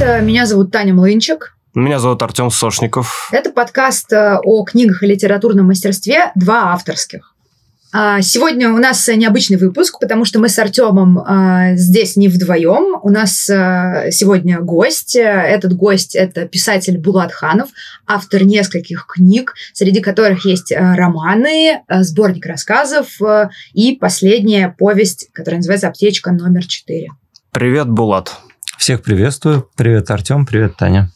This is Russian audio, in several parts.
Меня зовут Таня Млынчик. Меня зовут Артем Сошников. Это подкаст э, о книгах и литературном мастерстве «Два авторских». А, сегодня у нас необычный выпуск, потому что мы с Артемом а, здесь не вдвоем. У нас а, сегодня гость. Этот гость – это писатель Булат Ханов, автор нескольких книг, среди которых есть романы, сборник рассказов и последняя повесть, которая называется «Аптечка номер 4». Привет, Булат. Всех приветствую. Привет, Артем. Привет, Таня.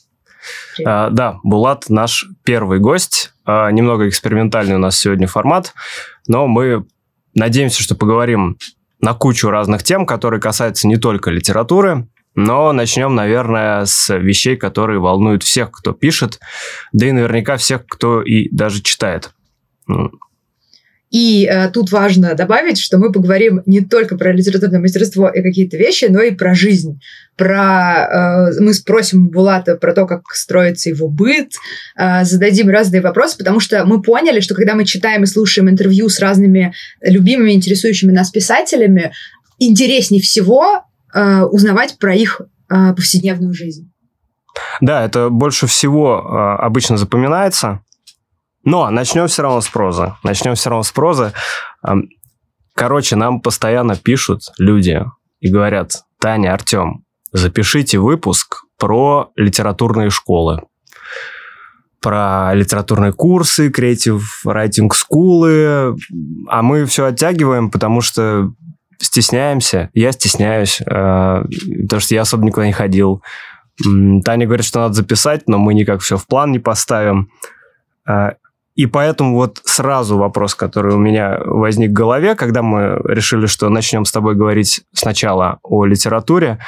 А, да, Булат наш первый гость. А, немного экспериментальный у нас сегодня формат, но мы надеемся, что поговорим на кучу разных тем, которые касаются не только литературы, но начнем, наверное, с вещей, которые волнуют всех, кто пишет, да и наверняка всех, кто и даже читает. И э, тут важно добавить, что мы поговорим не только про литературное мастерство и какие-то вещи, но и про жизнь. Про, э, мы спросим Булата про то, как строится его быт, э, зададим разные вопросы, потому что мы поняли, что когда мы читаем и слушаем интервью с разными любимыми, интересующими нас писателями, интереснее всего э, узнавать про их э, повседневную жизнь. Да, это больше всего э, обычно запоминается. Но начнем все равно с прозы. Начнем все равно с прозы. Короче, нам постоянно пишут люди и говорят, Таня, Артем, запишите выпуск про литературные школы. Про литературные курсы, креатив райтинг скулы. А мы все оттягиваем, потому что стесняемся. Я стесняюсь, э, потому что я особо никуда не ходил. Таня говорит, что надо записать, но мы никак все в план не поставим. И поэтому вот сразу вопрос, который у меня возник в голове, когда мы решили, что начнем с тобой говорить сначала о литературе,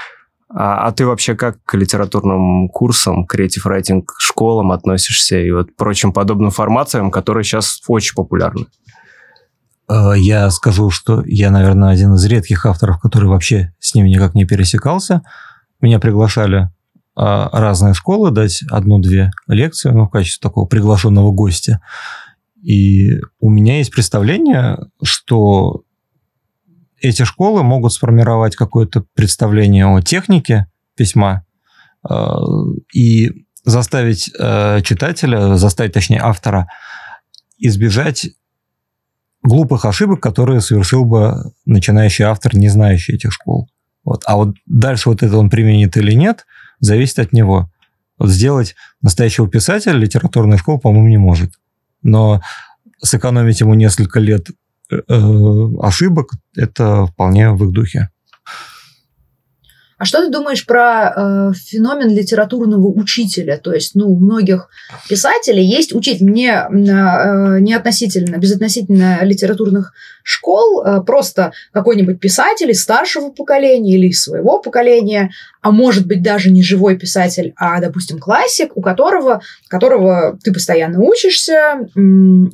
а, а ты вообще как к литературным курсам, креатив райтинг школам относишься и вот прочим подобным формациям, которые сейчас очень популярны? Э, я скажу, что я, наверное, один из редких авторов, который вообще с ними никак не пересекался. Меня приглашали разные школы, дать одну-две лекции ну, в качестве такого приглашенного гостя. И у меня есть представление, что эти школы могут сформировать какое-то представление о технике письма а, и заставить а, читателя, заставить, точнее, автора избежать глупых ошибок, которые совершил бы начинающий автор, не знающий этих школ. Вот. А вот дальше вот это он применит или нет – зависит от него. Вот сделать настоящего писателя литературная школа, по-моему, не может. Но сэкономить ему несколько лет э, э ошибок, это вполне в их духе. А что ты думаешь про э, феномен литературного учителя? То есть, ну, у многих писателей есть учитель не, э, не относительно, безотносительно литературных школ, э, просто какой-нибудь писатель из старшего поколения или из своего поколения, а может быть даже не живой писатель, а, допустим, классик, у которого, которого ты постоянно учишься,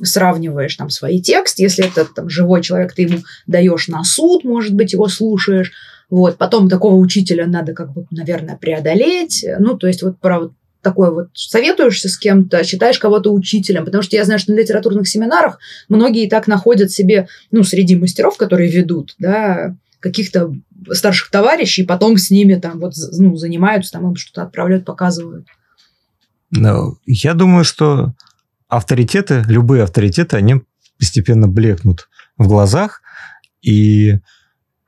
сравниваешь там свои тексты, если это там живой человек, ты ему даешь на суд, может быть, его слушаешь, вот, потом такого учителя надо как бы, наверное, преодолеть. Ну, то есть вот про вот такое вот советуешься с кем-то, считаешь кого-то учителем, потому что я знаю, что на литературных семинарах многие так находят себе, ну, среди мастеров, которые ведут, да, каких-то старших товарищей, и потом с ними там вот, ну, занимаются, там им что-то отправляют, показывают. Ну, я думаю, что авторитеты, любые авторитеты, они постепенно блекнут в глазах, и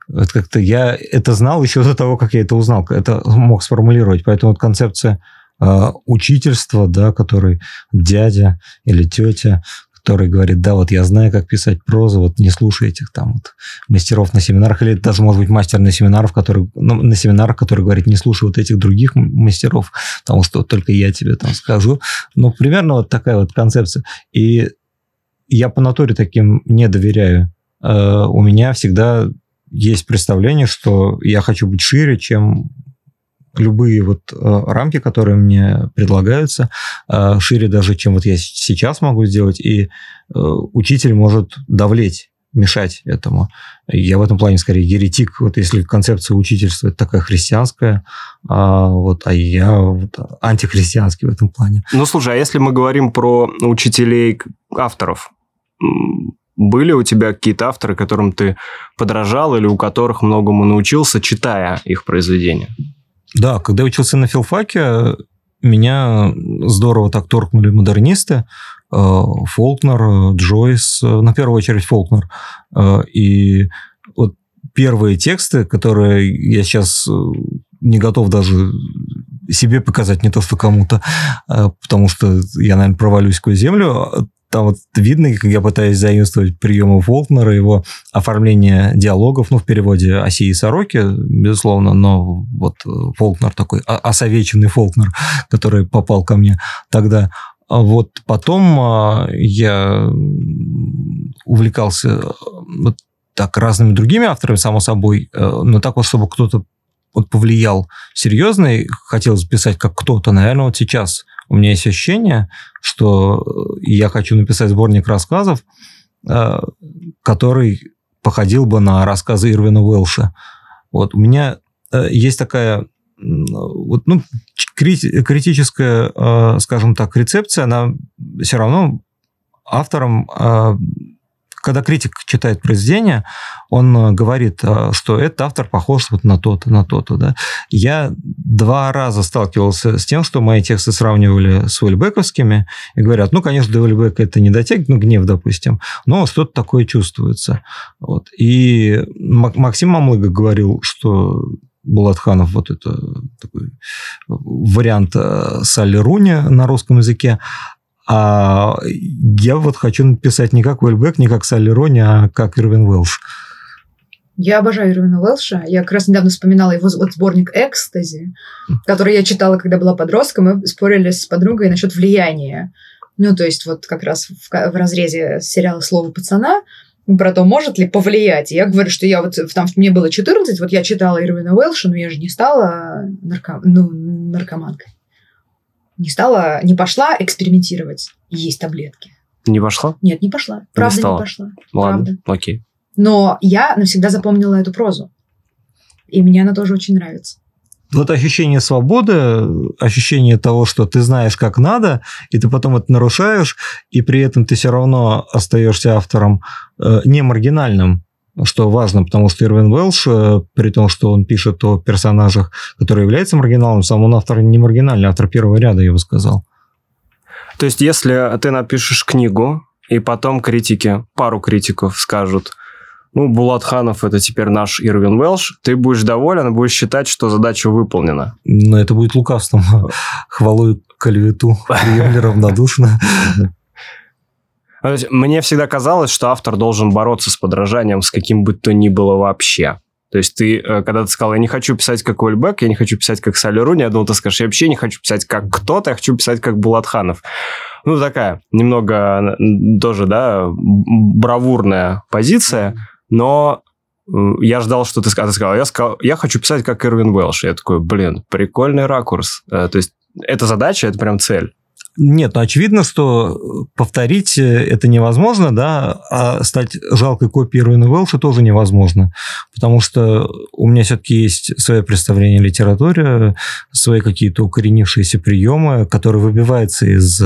вот как-то я это знал еще до того, как я это узнал, это мог сформулировать. Поэтому вот концепция э, учительства, да, который дядя или тетя, который говорит, да, вот я знаю, как писать прозу, вот не слушай этих там вот мастеров на семинарах, или даже, может быть, мастер на семинарах, который, ну, на семинарах, который говорит, не слушай вот этих других мастеров, потому что только я тебе там скажу. Ну, примерно вот такая вот концепция. И я по натуре таким не доверяю. Э, у меня всегда есть представление, что я хочу быть шире, чем любые вот э, рамки, которые мне предлагаются, э, шире даже, чем вот я сейчас могу сделать, и э, учитель может давлеть мешать этому. Я в этом плане скорее еретик, вот если концепция учительства это такая христианская, а, вот, а я вот антихристианский в этом плане. Ну, слушай, а если мы говорим про учителей авторов, были у тебя какие-то авторы, которым ты подражал или у которых многому научился, читая их произведения? Да, когда я учился на филфаке, меня здорово так торкнули модернисты. Э, Фолкнер, Джойс, э, на первую очередь Фолкнер. Э, и вот первые тексты, которые я сейчас не готов даже себе показать, не то что кому-то, потому что я, наверное, провалюсь сквозь землю. Там вот видно, как я пытаюсь заимствовать приемы Фолкнера, его оформление диалогов, ну, в переводе «Оси и сороки», безусловно, но вот Фолкнер такой, осовеченный Фолкнер, который попал ко мне тогда. А вот потом а, я увлекался вот так разными другими авторами, само собой, э, но так вот, чтобы кто-то вот повлиял серьезно и хотел записать как кто-то, наверное, вот сейчас у меня есть ощущение, что э, я хочу написать сборник рассказов, э, который походил бы на рассказы Ирвина Уэлша. Вот у меня э, есть такая вот, ну, критическая, скажем так, рецепция, она все равно автором когда критик читает произведение, он э, говорит, э, что этот автор похож вот на то-то, на то-то. Да? Я два раза сталкивался с тем, что мои тексты сравнивали с Уэльбековскими и говорят, ну, конечно, до Уэльбека это не дотягивает, ну, гнев, допустим, но что-то такое чувствуется. Вот. И Максим Мамлыга говорил, что Булатханов вот это такой вариант э, Салли Руни на русском языке. А я вот хочу написать не как Уэльбек, не как Салли Рони, а как Ирвин Уэлш. Я обожаю Ирвина Уэлша. Я как раз недавно вспоминала его вот сборник «Экстази», который я читала, когда была подростком. Мы спорили с подругой насчет влияния. Ну, то есть вот как раз в, в разрезе сериала «Слово пацана» про то, может ли повлиять. Я говорю, что я вот, там мне было 14, вот я читала Ирвина Уэлша, но я же не стала нарко, ну, наркоманкой не стала, не пошла экспериментировать и есть таблетки. Не пошла? Нет, не пошла. Правда, не, не пошла. Ладно, Правда. окей. Но я навсегда запомнила эту прозу. И мне она тоже очень нравится. Вот ощущение свободы, ощущение того, что ты знаешь, как надо, и ты потом это нарушаешь, и при этом ты все равно остаешься автором э, не маргинальным, что важно, потому что Ирвин Уэлш, э, при том, что он пишет о персонажах, которые являются маргиналом, сам он автор не маргинальный, автор первого ряда, я бы сказал. То есть, если ты напишешь книгу, и потом критики, пару критиков скажут, ну, Булатханов это теперь наш Ирвин Уэлш, ты будешь доволен и будешь считать, что задача выполнена. Но это будет лукавством. Хвалу и клевету приемли равнодушно. Мне всегда казалось, что автор должен бороться с подражанием с каким бы то ни было вообще. То есть ты, э, когда ты сказал, я не хочу писать как Уэльбек, я не хочу писать как Салли Руни, я думал, ты скажешь, я вообще не хочу писать как кто-то, я хочу писать как Булатханов. Ну, такая немного тоже, да, бравурная позиция, но э, я ждал, что ты, а ты сказал, я сказал, я хочу писать как Ирвин Уэлш. Я такой, блин, прикольный ракурс. Э, то есть эта задача, это прям цель. Нет, ну очевидно, что повторить э, это невозможно, да, а стать жалкой копией Руина Уэлша тоже невозможно, потому что у меня все-таки есть свое представление о литературе, свои какие-то укоренившиеся приемы, которые выбиваются из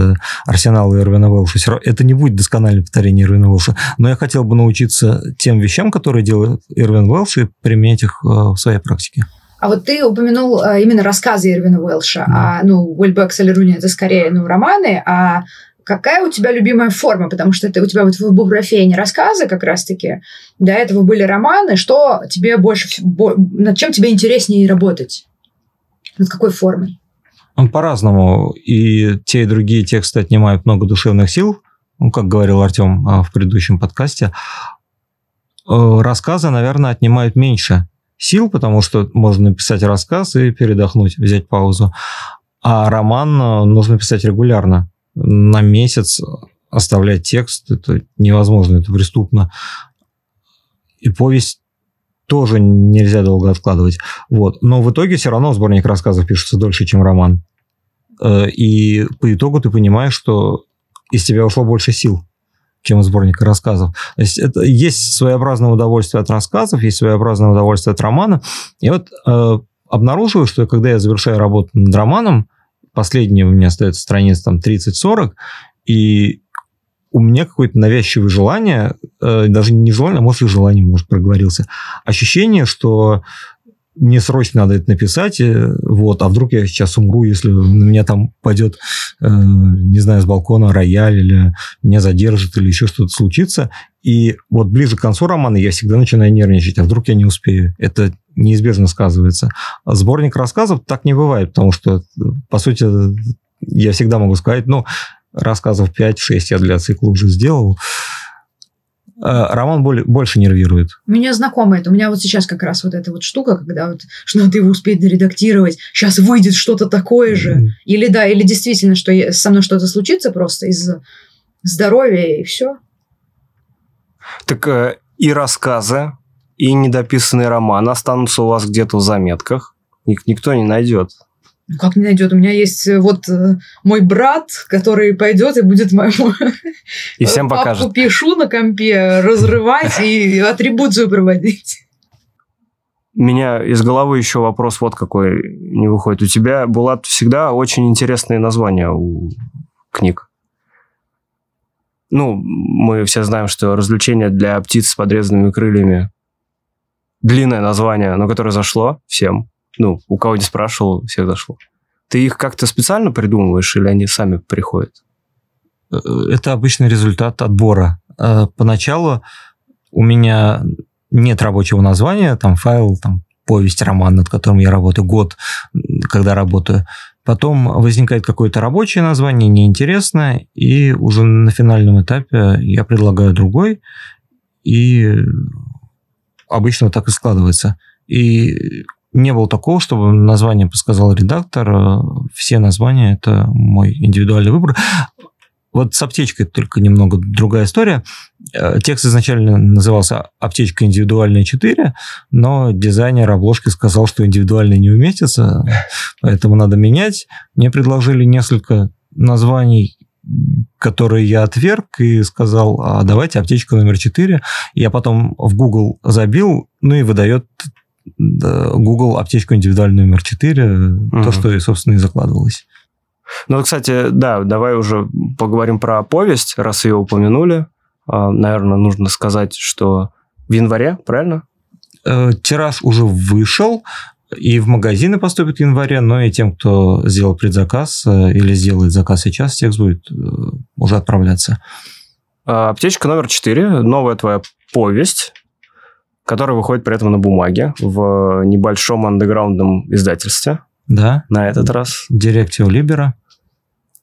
арсенала Ирвина Уэлша. Это не будет доскональное повторение Ирвина Уэлша, но я хотел бы научиться тем вещам, которые делает Ирвин Уэлш, и применять их э, в своей практике. А вот ты упомянул а, именно рассказы Ирвина Уэлша. Mm. А, ну, Уэльбек, Солеруни – это скорее ну, романы, а какая у тебя любимая форма? Потому что это у тебя вот в библиографии не рассказы как раз-таки. До этого были романы. Что тебе больше... Над чем тебе интереснее работать? Над какой формой? Он по-разному. И те, и другие тексты отнимают много душевных сил. Ну, как говорил Артем а, в предыдущем подкасте. Э, рассказы, наверное, отнимают меньше сил, потому что можно написать рассказ и передохнуть, взять паузу. А роман э, нужно писать регулярно. На месяц оставлять текст это невозможно, это преступно. И повесть тоже нельзя долго откладывать. Вот. Но в итоге все равно сборник рассказов пишется дольше, чем роман. Э, и по итогу ты понимаешь, что из тебя ушло больше сил чем сборника рассказов. То есть это есть своеобразное удовольствие от рассказов, есть своеобразное удовольствие от романа. И вот э, обнаруживаю, что когда я завершаю работу над романом, последняя у меня остается страница там 30-40, и у меня какое-то навязчивое желание, э, даже не желание, а может и желание, может, проговорился, ощущение, что мне срочно надо это написать, э, вот, а вдруг я сейчас умру, если на меня там пойдет, э, не знаю, с балкона рояль, или меня задержит, или еще что-то случится. И вот ближе к концу романа я всегда начинаю нервничать, а вдруг я не успею. Это неизбежно сказывается. А сборник рассказов так не бывает, потому что, по сути, я всегда могу сказать, ну, рассказов 5-6 я для цикла уже сделал, роман более, больше нервирует. У меня знакомое это. У меня вот сейчас как раз вот эта вот штука, когда вот, что надо его успеть доредактировать, сейчас выйдет что-то такое же. Mm-hmm. Или да, или действительно, что я, со мной что-то случится просто из-за здоровья и все. Так э, и рассказы, и недописанный роман останутся у вас где-то в заметках. Ник- никто не найдет. Ну, как не найдет? У меня есть э, вот э, мой брат, который пойдет и будет моему и всем покажет. пишу на компе разрывать и атрибуцию проводить. Меня из головы еще вопрос вот какой не выходит. У тебя, Булат, всегда очень интересные названия у книг. Ну, мы все знаем, что развлечения для птиц с подрезанными крыльями длинное название, но которое зашло всем ну, у кого не спрашивал, всех зашло. Ты их как-то специально придумываешь или они сами приходят? Э, это обычный результат отбора. Э, поначалу у меня нет рабочего названия, там файл, там повесть, роман, над которым я работаю, год, когда работаю. Потом возникает какое-то рабочее название, неинтересное, и уже на финальном этапе я предлагаю другой, и обычно так и складывается. И не было такого, чтобы название подсказал редактор. Э, все названия – это мой индивидуальный выбор. Вот с аптечкой только немного другая история. Э, текст изначально назывался «Аптечка индивидуальная 4», но дизайнер обложки сказал, что индивидуальная не уместится, поэтому надо менять. Мне предложили несколько названий, которые я отверг и сказал, а давайте аптечка номер 4. Я потом в Google забил, ну и выдает Google аптечку индивидуальную номер 4, угу. то, что, собственно, и закладывалось. Ну, кстати, да, давай уже поговорим про повесть, раз ее упомянули. А, Наверное, нужно сказать, что в январе, правильно? Э, тираж уже вышел, и в магазины поступит в январе, но и тем, кто сделал предзаказ э, или сделает заказ сейчас, текст будет э, уже отправляться. А, аптечка номер 4, новая твоя повесть который выходит при этом на бумаге в небольшом андеграундном издательстве. Да. На этот раз. Директив Либера.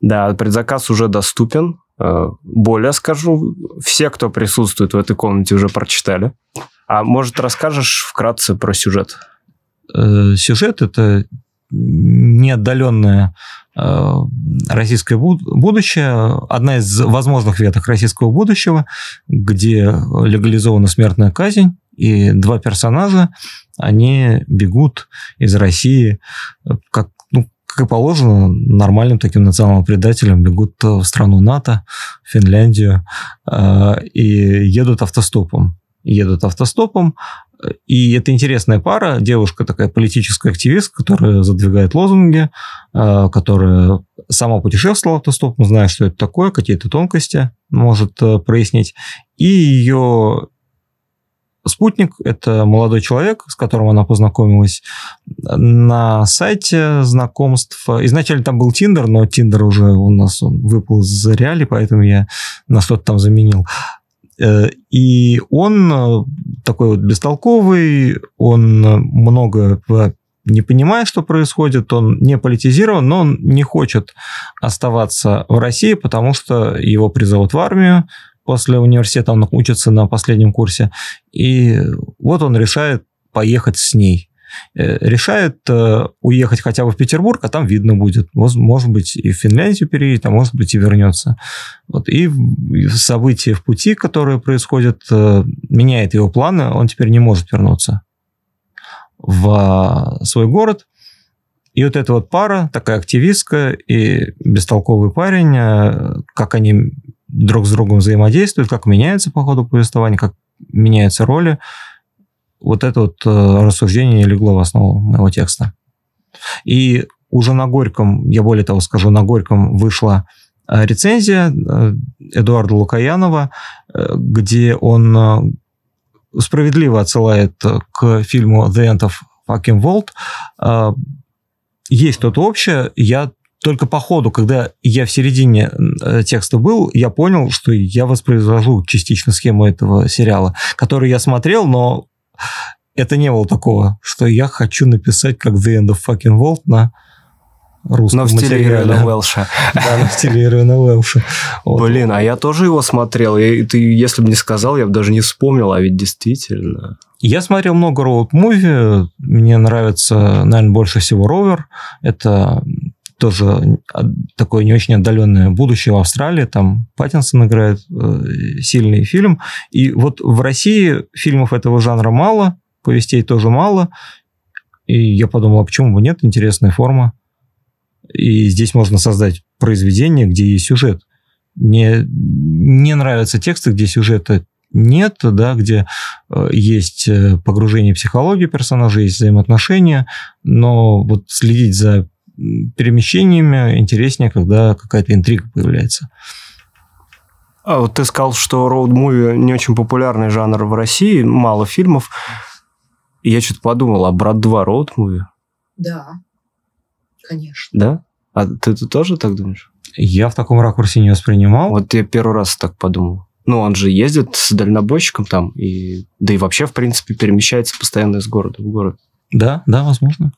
Да, предзаказ уже доступен. Э, более скажу, все, кто присутствует в этой комнате, уже прочитали. А может, расскажешь вкратце про сюжет? Э, сюжет – это неотдаленное э, российское будущее, одна из возможных веток российского будущего, где легализована смертная казнь, и два персонажа, они бегут из России, как, ну, как и положено, нормальным таким национальным предателям бегут в страну НАТО, Финляндию, э, и едут автостопом. Едут автостопом, и это интересная пара, девушка такая политическая активистка, которая задвигает лозунги, э, которая сама путешествовала автостопом, знает, что это такое, какие-то тонкости может э, прояснить. И ее Спутник – это молодой человек, с которым она познакомилась на сайте знакомств. Изначально там был Тиндер, но Тиндер уже у нас он выпал из реали, поэтому я на что-то там заменил. Э, и он э, такой вот бестолковый, он много не понимая, что происходит, он не политизирован, но он не хочет оставаться в России, потому что его призовут в армию, после университета, он учится на последнем курсе, и вот он решает поехать с ней. Э, решает э, уехать хотя бы в Петербург, а там видно будет. Может быть, и в Финляндию переедет, а может быть, и вернется. Вот. И события в пути, которые происходят, э, меняет его планы, он теперь не может вернуться в свой город. И вот эта вот пара, такая активистка и бестолковый парень, как они друг с другом взаимодействуют, как меняется по ходу повествования, как меняются роли. Вот это вот э, рассуждение легло в основу моего текста. И уже на Горьком, я более того скажу, на Горьком вышла э, рецензия э, Эдуарда Лукаянова, где он справедливо отсылает к фильму «The End of fucking. Э, есть что-то общее. Я только по ходу, когда я в середине э, текста был, я понял, что я воспроизвожу частично схему этого сериала, который я смотрел, но это не было такого, что я хочу написать как The End of Fucking World на русском Но в стиле. Ирвина Уэлша. Да, на стиле Ирвина Уэлша. Вот. Блин, а я тоже его смотрел. И ты, если бы не сказал, я бы даже не вспомнил, а ведь действительно. Я смотрел много роуд-муви. Мне нравится, наверное, больше всего Ровер. Это тоже такое не очень отдаленное будущее в Австралии. Там Паттинсон играет э, сильный фильм. И вот в России фильмов этого жанра мало, повестей тоже мало. И я подумал, а почему бы нет? Интересная форма. И здесь можно создать произведение, где есть сюжет. Мне не нравятся тексты, где сюжета нет, да, где э, есть э, погружение в психологию персонажей, есть взаимоотношения, но вот следить за перемещениями интереснее, когда какая-то интрига появляется. А вот ты сказал, что роуд-муви не очень популярный жанр в России, мало фильмов. И я что-то подумал, а «Брат 2» роуд-муви? Да, конечно. Да? А ты, ты тоже так думаешь? Я в таком ракурсе не воспринимал. Вот я первый раз так подумал. Ну, он же ездит с дальнобойщиком там, и да и вообще, в принципе, перемещается постоянно из города в город. Да, да, возможно.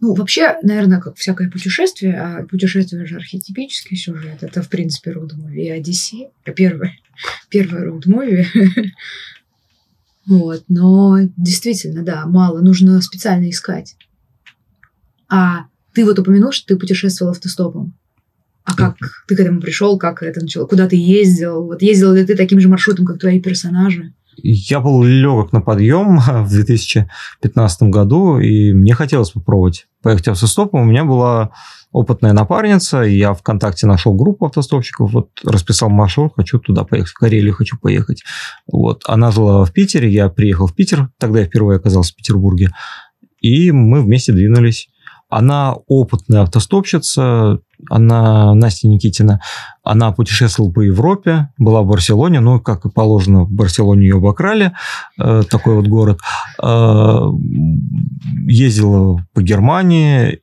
Ну, вообще, наверное, как всякое путешествие, а путешествие же архетипический сюжет, это, в принципе, роуд-муви и Одиссея. Первое, первое роуд-муви. Вот, но действительно, да, мало, нужно специально искать. А ты вот упомянул, что ты путешествовал автостопом. А как ты к этому пришел, как это начало, куда ты ездил? Вот ездил ли ты таким же маршрутом, как твои персонажи? Я был легок на подъем в 2015 году, и мне хотелось попробовать поехать автостопом. У меня была опытная напарница, и я ВКонтакте нашел группу автостопщиков, вот расписал маршрут, хочу туда поехать, в Карелию хочу поехать. Вот. Она жила в Питере, я приехал в Питер, тогда я впервые оказался в Петербурге, и мы вместе двинулись она опытная автостопщица, она, Настя Никитина, она путешествовала по Европе, была в Барселоне, ну, как и положено, в Барселоне ее обокрали, э, такой вот город. Э, ездила по Германии,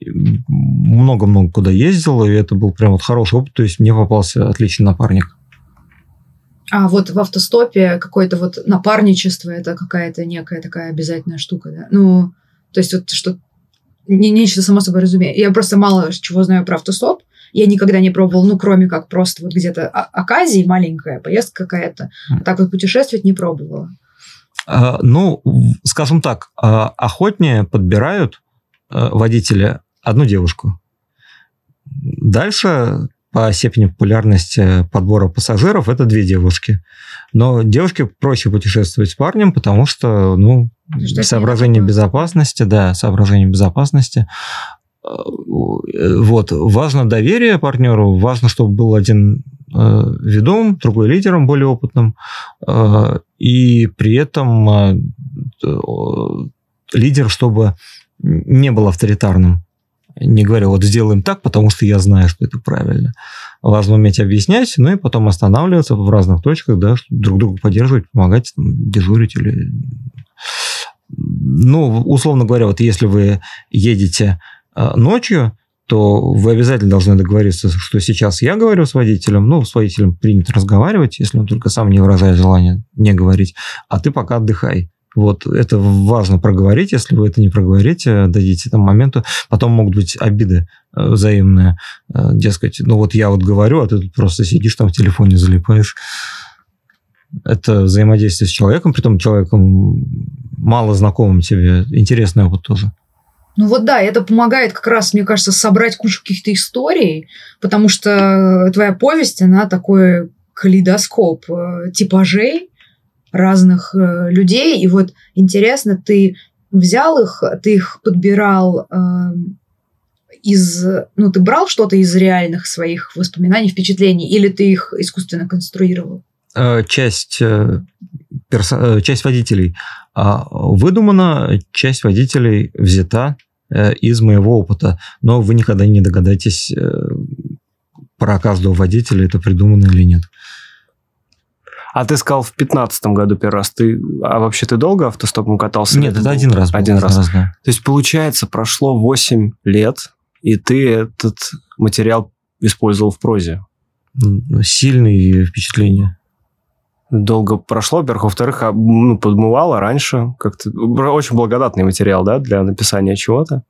много-много куда ездила, и это был прям вот хороший опыт, то есть мне попался отличный напарник. А вот в автостопе какое-то вот напарничество, это какая-то некая такая обязательная штука, да? Ну, то есть вот что не, нечто само собой разумеется. Я просто мало чего знаю про автостоп. Я никогда не пробовал, ну, кроме как просто вот где-то оказии маленькая, поездка какая-то. А так вот путешествовать не пробовала. А, ну, скажем так, а, охотнее подбирают а, водители одну девушку. Дальше по степени популярности подбора пассажиров это две девушки. Но девушке проще путешествовать с парнем, потому что, ну, что соображение безопасности, да, соображение безопасности. Э, вот. Важно доверие партнеру, важно, чтобы был один э, ведом, другой лидером, более опытным, э, и при этом лидер, чтобы не был авторитарным. Не говорю, вот сделаем так, потому что я знаю, что это правильно. Важно уметь объяснять, ну и потом останавливаться в разных точках, да, друг друга поддерживать, помогать, там, дежурить или ну, условно говоря, вот если вы едете э, ночью, то вы обязательно должны договориться, что сейчас я говорю с водителем, ну, с водителем принято разговаривать, если он только сам не выражает желание не говорить, а ты пока отдыхай. Вот это важно проговорить, если вы это не проговорите, дадите там моменту, потом могут быть обиды э, взаимные, э, дескать, ну вот я вот говорю, а ты тут просто сидишь там в телефоне залипаешь это взаимодействие с человеком, при том человеком мало знакомым тебе, интересный опыт тоже. Ну вот да, это помогает как раз, мне кажется, собрать кучу каких-то историй, потому что твоя повесть, она такой калейдоскоп э, типажей разных э, людей, и вот интересно, ты взял их, ты их подбирал э, из, ну ты брал что-то из реальных своих воспоминаний, впечатлений, или ты их искусственно конструировал? Э, часть, э, персо... Э, часть водителей а, выдумана, часть водителей взята из моего опыта. Но вы никогда не догадаетесь про каждого водителя, это придумано или нет. А ты сказал в пятнадцатом году первый раз. Ты, а вообще ты долго автостопом катался? Нет, это один раз. был, Один раз. да. То есть, получается, прошло 8 лет, и ты этот материал использовал в прозе. Сильные впечатления. Долго прошло, во-первых. Во-вторых, а, ну, подмывало раньше. Как-то очень благодатный материал, да, для написания чего-то.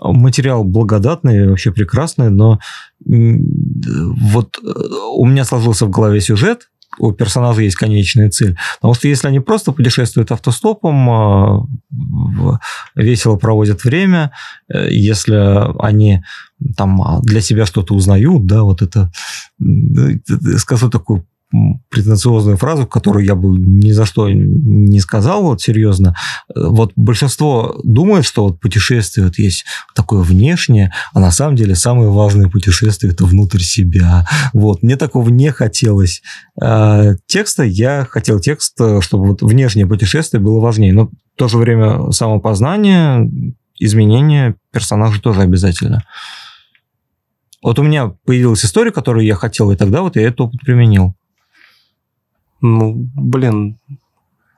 Материал благодатный, вообще прекрасный, но вот э, у меня сложился в голове сюжет, у персонажа есть конечная цель. Потому что если они просто путешествуют автостопом, в- весело проводят время, э, если они там а, для себя что-то узнают, да, вот это, э, скажу такую претенциозную фразу, которую я бы ни за что не сказал, вот серьезно. Вот большинство думает, что вот путешествие вот есть такое внешнее, а на самом деле самое важное путешествие это внутрь себя. Вот мне такого не хотелось э, текста. Я хотел текст, чтобы вот внешнее путешествие было важнее, но в то же время самопознание, изменение персонажа тоже обязательно. Вот у меня появилась история, которую я хотел, и тогда вот я этот опыт применил. Ну, блин.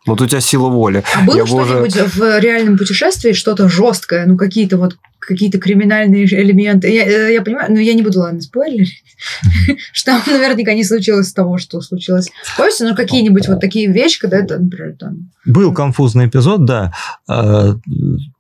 Вот у тебя сила воли. А было Я бы уже- что-нибудь в реальном путешествии что-то жесткое, ну какие-то вот какие-то криминальные элементы. Я, э, я понимаю, но я не буду, ладно, спойлерить, что там наверняка не случилось того, что случилось повести, но какие-нибудь вот такие вещи, когда это, например, там... Был конфузный эпизод, да. Э,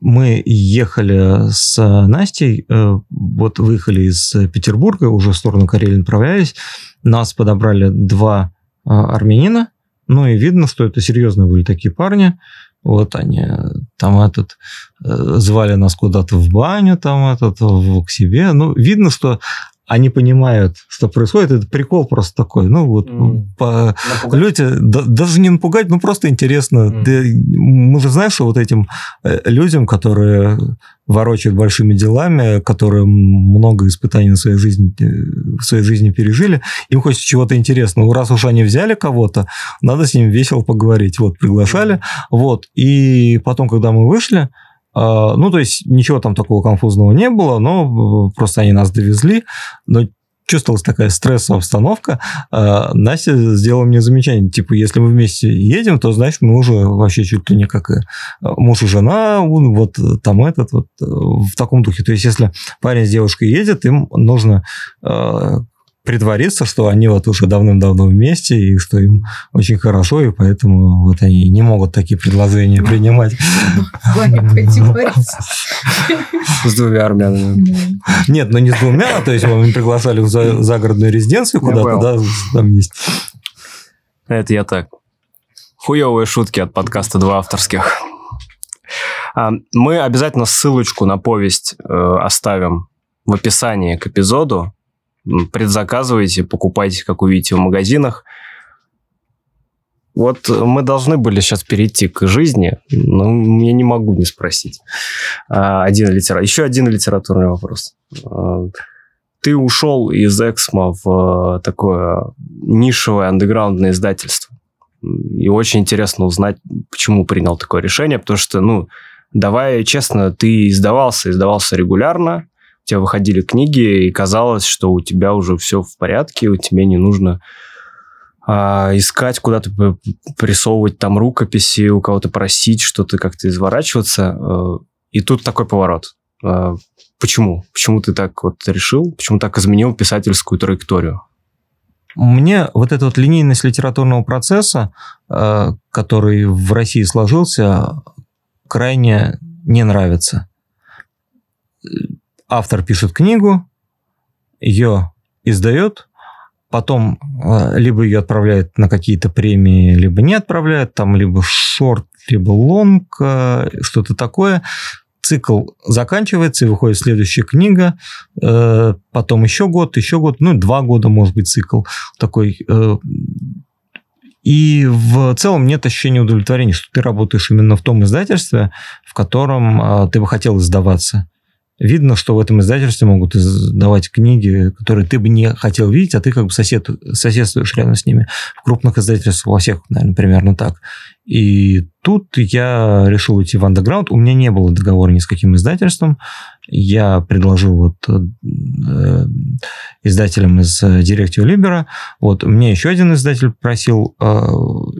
Мы ехали с Настей, э, вот выехали из Петербурга, уже в сторону Карелии направлялись. Нас подобрали два армянина, ну и видно, что это серьезные были такие парни. Вот они э, там этот э, звали нас куда-то в баню, там этот в- к себе. Ну, видно, что они понимают, что происходит. Это прикол просто такой. Ну, вот Мгм. по, Люди, да- даже не напугать, ну просто интересно. Мгм. Ты- мы же знаем, что вот этим э, людям, которые ворочают большими делами, которые много испытаний на своей жизни, э, в своей жизни пережили, им хочется чего-то интересного. Раз уж они взяли кого-то, надо с ним весело поговорить. Вот, приглашали. Вот. И потом, когда мы вышли, ну, то есть ничего там такого конфузного не было, но э, просто они нас довезли. Но чувствовалась такая стрессовая обстановка. А, Настя сделала мне замечание, типа, если мы вместе едем, то, значит, мы уже вообще чуть ли не как э, муж и жена, вот там этот, вот э, в таком духе. То есть, если парень с девушкой едет, им нужно притвориться, что они вот уже давным-давно вместе, и что им очень хорошо, и поэтому вот они не могут такие предложения принимать. С двумя армянами. Нет, ну не с двумя, то есть мы приглашали в за- загородную резиденцию куда-то, да, там есть. Это я так. Хуевые шутки от подкаста «Два авторских». А, Мы обязательно ссылочку на повесть э, оставим в описании к эпизоду. Предзаказывайте, покупайте, как увидите в магазинах. Вот э, мы должны были сейчас перейти к жизни, но я не могу не спросить. А, Один литера... Еще один литературный вопрос. А, Ты ушел из Эксмо в э, такое нишевое андеграундное издательство. И очень интересно узнать, почему принял такое решение, потому что, ну, давай честно, ты издавался, издавался регулярно, у тебя выходили книги, и казалось, что у тебя уже все в порядке, у тебя не нужно а, искать куда-то, п- присовывать там рукописи, у кого-то просить что-то как-то изворачиваться. э, И тут такой поворот. Э, Почему? Почему ты так вот решил? Почему так изменил писательскую траекторию? Мне вот эта вот линейность литературного процесса, э, который в России сложился, крайне не нравится. Автор пишет книгу, ее издает, потом э, либо ее отправляют на какие-то премии, либо не отправляют, там либо шорт, либо лонг, э, что-то такое. Цикл заканчивается, и выходит следующая книга, э, потом еще год, еще год, ну, два года, может быть, цикл такой. И в целом нет ощущения удовлетворения, что ты работаешь именно в том издательстве, в котором ты бы хотел издаваться. Видно, что в этом издательстве могут издавать книги, которые ты бы не хотел видеть, а ты как бы сосед, соседствуешь рядом с ними. В крупных издательствах во всех, наверное, примерно так. И тут я решил уйти в андеграунд. У меня не было договора ни с каким издательством. Я предложил вот э, издателям из Directive Libera. Вот мне еще один издатель просил э,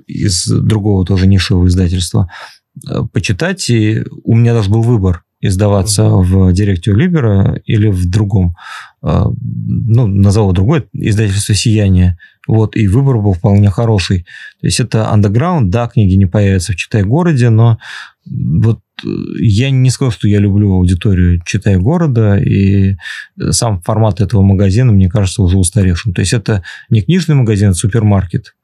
из другого тоже нишевого издательства э, почитать, и у меня даже был выбор издаваться в Directive Libera или в другом, а, ну, назову другое, издательство «Сияние». Вот, и выбор был вполне хороший. То есть это underground, да, книги не появятся в Читай-городе, но вот э, я не сказал, что я люблю аудиторию Читай города, и сам формат этого магазина, мне кажется, уже устаревшим. То есть это не книжный магазин, это супермаркет.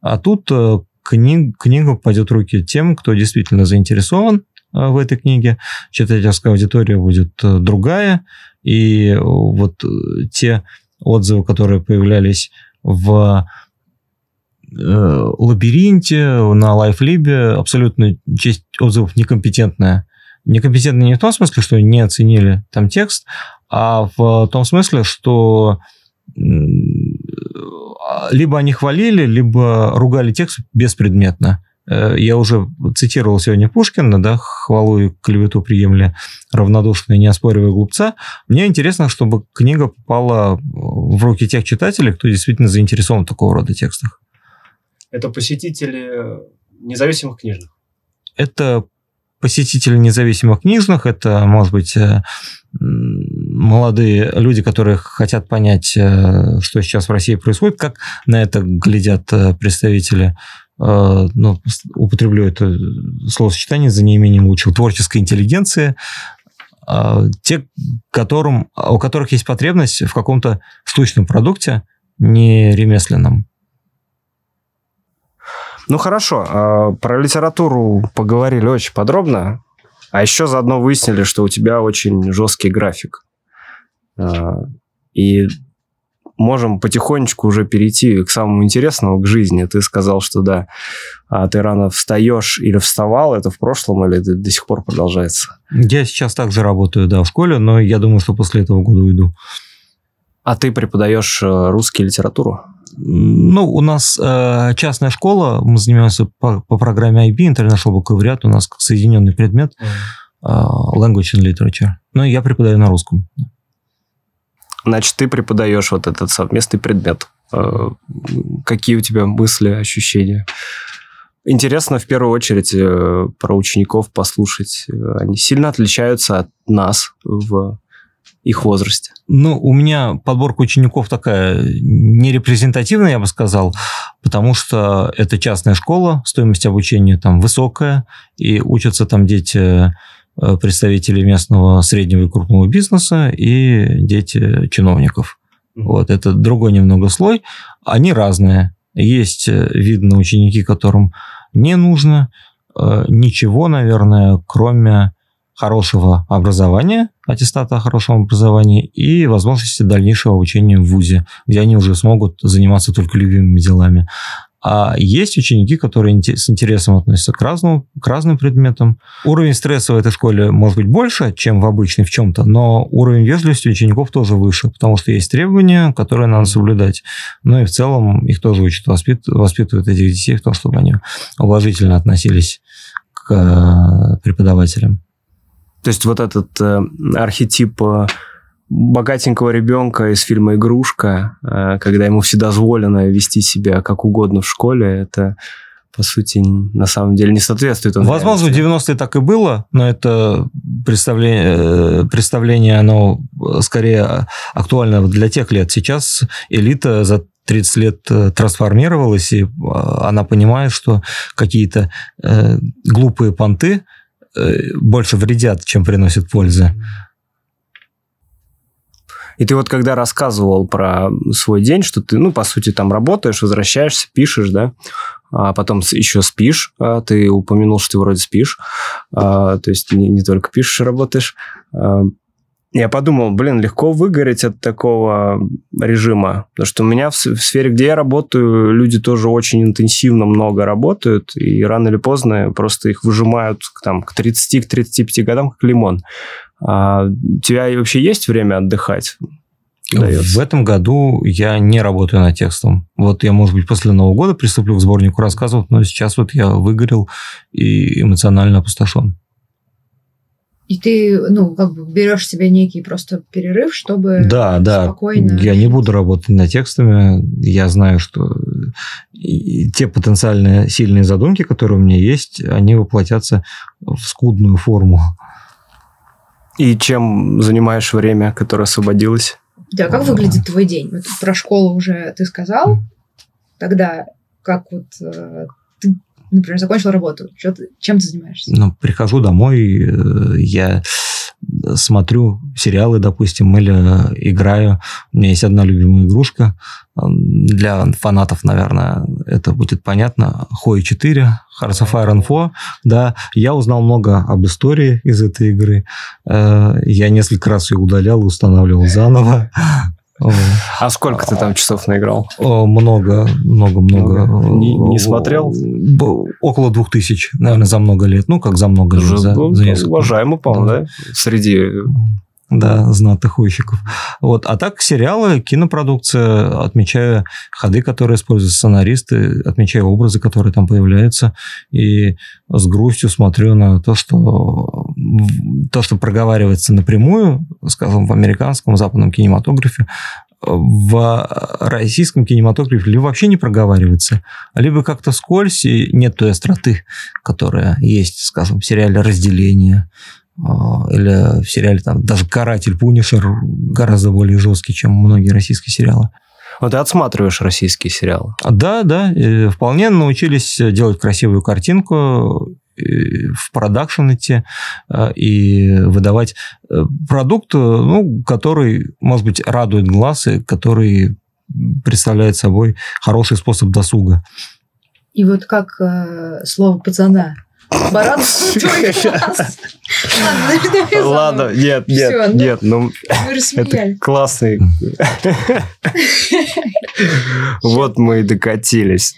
А тут э, книг, книга пойдет в руки тем, кто действительно заинтересован, в этой книге, читательская аудитория будет э, другая, и э, вот те отзывы, которые появлялись в лабиринте, на лайфлибе, абсолютно часть отзывов некомпетентная. Некомпетентная не в том смысле, что не оценили там текст, а в том смысле, что либо они хвалили, либо ругали текст беспредметно. Э, я уже цитировал сегодня Пушкина, да, хвалу и клевету приемля равнодушно и не оспоривая глупца. Мне интересно, чтобы книга попала в руки тех читателей, кто действительно заинтересован в такого рода текстах. Это посетители независимых книжных? Это посетители независимых книжных, это, может быть, э, молодые люди, которые хотят понять, э, что сейчас в России происходит, как на это глядят представители ну, употреблю это словосочетание за неимением лучшего, творческой интеллигенции, а, те, которым, у которых есть потребность в каком-то штучном продукте, не ремесленном. Ну хорошо, а, про литературу поговорили очень подробно, а еще заодно выяснили, что у тебя очень жесткий график. А, и можем потихонечку уже перейти к самому интересному, к жизни. Ты сказал, что да, а ты рано встаешь или вставал, это в прошлом или это до сих пор продолжается? Я сейчас также работаю, да, в школе, но я думаю, что после этого года уйду. А ты преподаешь э, русский литературу? Ну, у нас э, частная школа, мы занимаемся по, по программе IB, International Baccalaureate, у нас как соединенный предмет э, Language and Literature. Ну, я преподаю на русском. Значит, ты преподаешь вот этот совместный предмет. Э, какие у тебя мысли, ощущения? Интересно в первую очередь э, про учеников послушать. Они сильно отличаются от нас в их возрасте? Ну, у меня подборка учеников такая нерепрезентативная, я бы сказал, потому что это частная школа, стоимость обучения там высокая, и учатся там дети представители местного среднего и крупного бизнеса и дети чиновников. Вот, это другой немного слой. Они разные. Есть, э, видно, ученики, которым не нужно э, ничего, наверное, кроме хорошего образования, аттестата о хорошем образовании и возможности дальнейшего обучения в ВУЗе, где они уже смогут заниматься только любимыми делами. А есть ученики, которые с интересом относятся к, разному, к разным предметам. Уровень стресса в этой школе может быть больше, чем в обычной в чем-то, но уровень вежливости учеников тоже выше, потому что есть требования, которые надо соблюдать. Ну и в целом их тоже учат, воспит, воспитывают этих детей в том, чтобы они уважительно относились к э, преподавателям. То есть вот этот э, архетип э, богатенького ребенка из фильма «Игрушка», э, когда ему вседозволено вести себя как угодно в школе, это по сути, на самом деле не соответствует. Возможно, в 90-е так и было, но это представление, э, представление, оно скорее актуально для тех лет. Сейчас элита за 30 лет э, трансформировалась, и она понимает, что какие-то глупые понты больше вредят, чем приносят пользы. И ты вот когда рассказывал про свой день, что ты, ну, по сути, там работаешь, возвращаешься, пишешь, да, а потом еще спишь, а, ты упомянул, что ты вроде спишь, а, то есть не, не только пишешь, работаешь. А, я подумал, блин, легко выгореть от такого режима. Потому что у меня в, в сфере, где я работаю, люди тоже очень интенсивно много работают, и рано или поздно просто их выжимают там, к 30-35 годам, как лимон. А у тебя вообще есть время отдыхать? Дается. В этом году я не работаю над текстом. Вот я, может быть, после Нового года приступлю к сборнику рассказов, но сейчас вот я выгорел и эмоционально опустошен. И ты, ну, как бы берешь себе некий просто перерыв, чтобы да, да. спокойно... Я не буду работать над текстами. Я знаю, что те потенциально сильные задумки, которые у меня есть, они воплотятся в скудную форму. И чем занимаешь время, которое освободилось? Да, как выглядит твой день? Вот про школу уже ты сказал. Тогда как вот э, ты например, закончил работу, что ты, чем ты занимаешься? Ну, прихожу домой, э, я смотрю сериалы, допустим, или играю. У меня есть одна любимая игрушка. Для фанатов, наверное, это будет понятно. Хой 4, Hearts of Iron 4. Да, я узнал много об истории из этой игры. Э, я несколько раз ее удалял и устанавливал заново. А сколько ты там часов наиграл? Много, много, много. Не, не смотрел? Около двух тысяч, наверное, за много лет. Ну, как за много лет. За, за несколько. Уважаемо, по-моему, да. да? Среди да, знатых хуйщиков. Вот. А так сериалы, кинопродукция, отмечаю ходы, которые используют сценаристы, отмечаю образы, которые там появляются, и с грустью смотрю на то, что то, что проговаривается напрямую, скажем, в американском, западном кинематографе, в российском кинематографе либо вообще не проговаривается, либо как-то скользь, и нет той остроты, которая есть, скажем, в сериале «Разделение», или в сериале там даже «Каратель Пунишер» гораздо более жесткий, чем многие российские сериалы. Вот ты отсматриваешь российские сериалы? Да, да. Вполне научились делать красивую картинку, в продакшн идти а, и выдавать э, продукт, ну, который, может быть, радует глаз и который представляет собой хороший способ досуга. И вот как э, слово пацана Баран. Ладно, нет, нет, Всё, ну, нет, ну, это классный. Вот мы и докатились.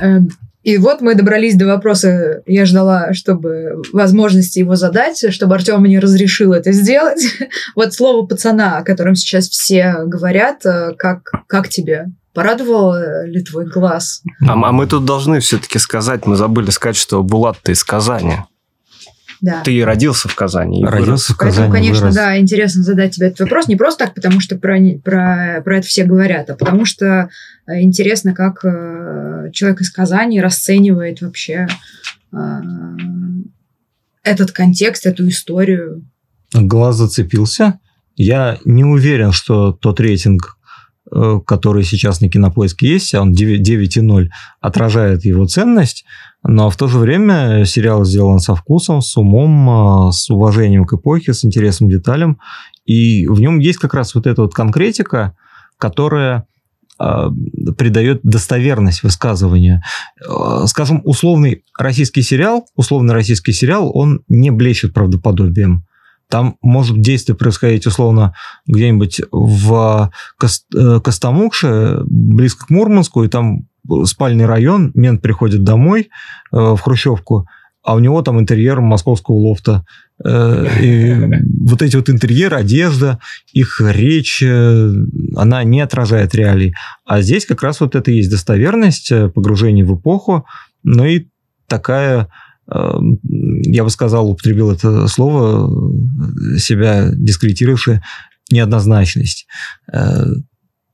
Эм, и вот мы добрались до вопроса. Я ждала, чтобы возможности его задать, чтобы Артем мне разрешил это сделать. Вот слово пацана, о котором сейчас все говорят, э, как, как тебе? Порадовал ли твой глаз? А, а мы тут должны все-таки сказать, мы забыли сказать, что Булат ты из Казани. Да. Ты родился в Казани. И родился вырос. в Казани. Поэтому, конечно, вырос. да, интересно задать тебе этот вопрос. Не просто так, потому что про, про, про это все говорят, а потому что э, интересно, как э, человек из Казани расценивает вообще э, этот контекст, эту историю. Глаз зацепился. Я не уверен, что тот рейтинг, Э, который сейчас на Кинопоиске есть, а он 9,0, отражает его ценность, но в то же время сериал сделан со вкусом, с умом, э, с уважением к эпохе, с интересным деталям, и в нем есть как раз вот эта вот конкретика, которая э, придает достоверность высказывания. Скажем, условный российский сериал, условный российский сериал, он не блещет правдоподобием. Там может действие происходить условно где-нибудь в э, Костомукше, близко к Мурманску, и там спальный район, мент приходит домой э, в Хрущевку, а у него там интерьер московского лофта. Э, и вот эти вот интерьеры, одежда, их речь, она не отражает реалий. А здесь как раз вот это и есть достоверность, погружение в эпоху, но и такая я бы сказал, употребил это слово, э, себя дискредитировавшее неоднозначность. Э,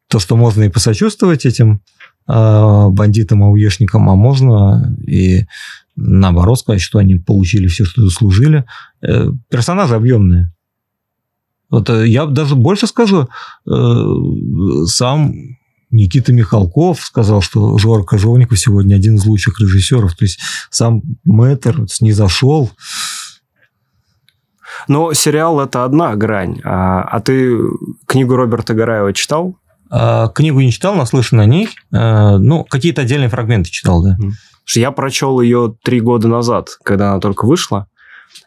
то, что можно и посочувствовать этим э, бандитам, ауешникам, а можно и наоборот сказать, что они получили все, что заслужили. Персонажи объемные. Вот я даже больше скажу, сам Никита Михалков сказал, что Жора Кожевников сегодня один из лучших режиссеров. То есть сам Мэтр снизошел. Но сериал – это одна грань. А, а ты книгу Роберта Гараева читал? А, книгу не читал, наслышан о ней. А, ну, какие-то отдельные фрагменты читал, да. Я прочел ее три года назад, когда она только вышла.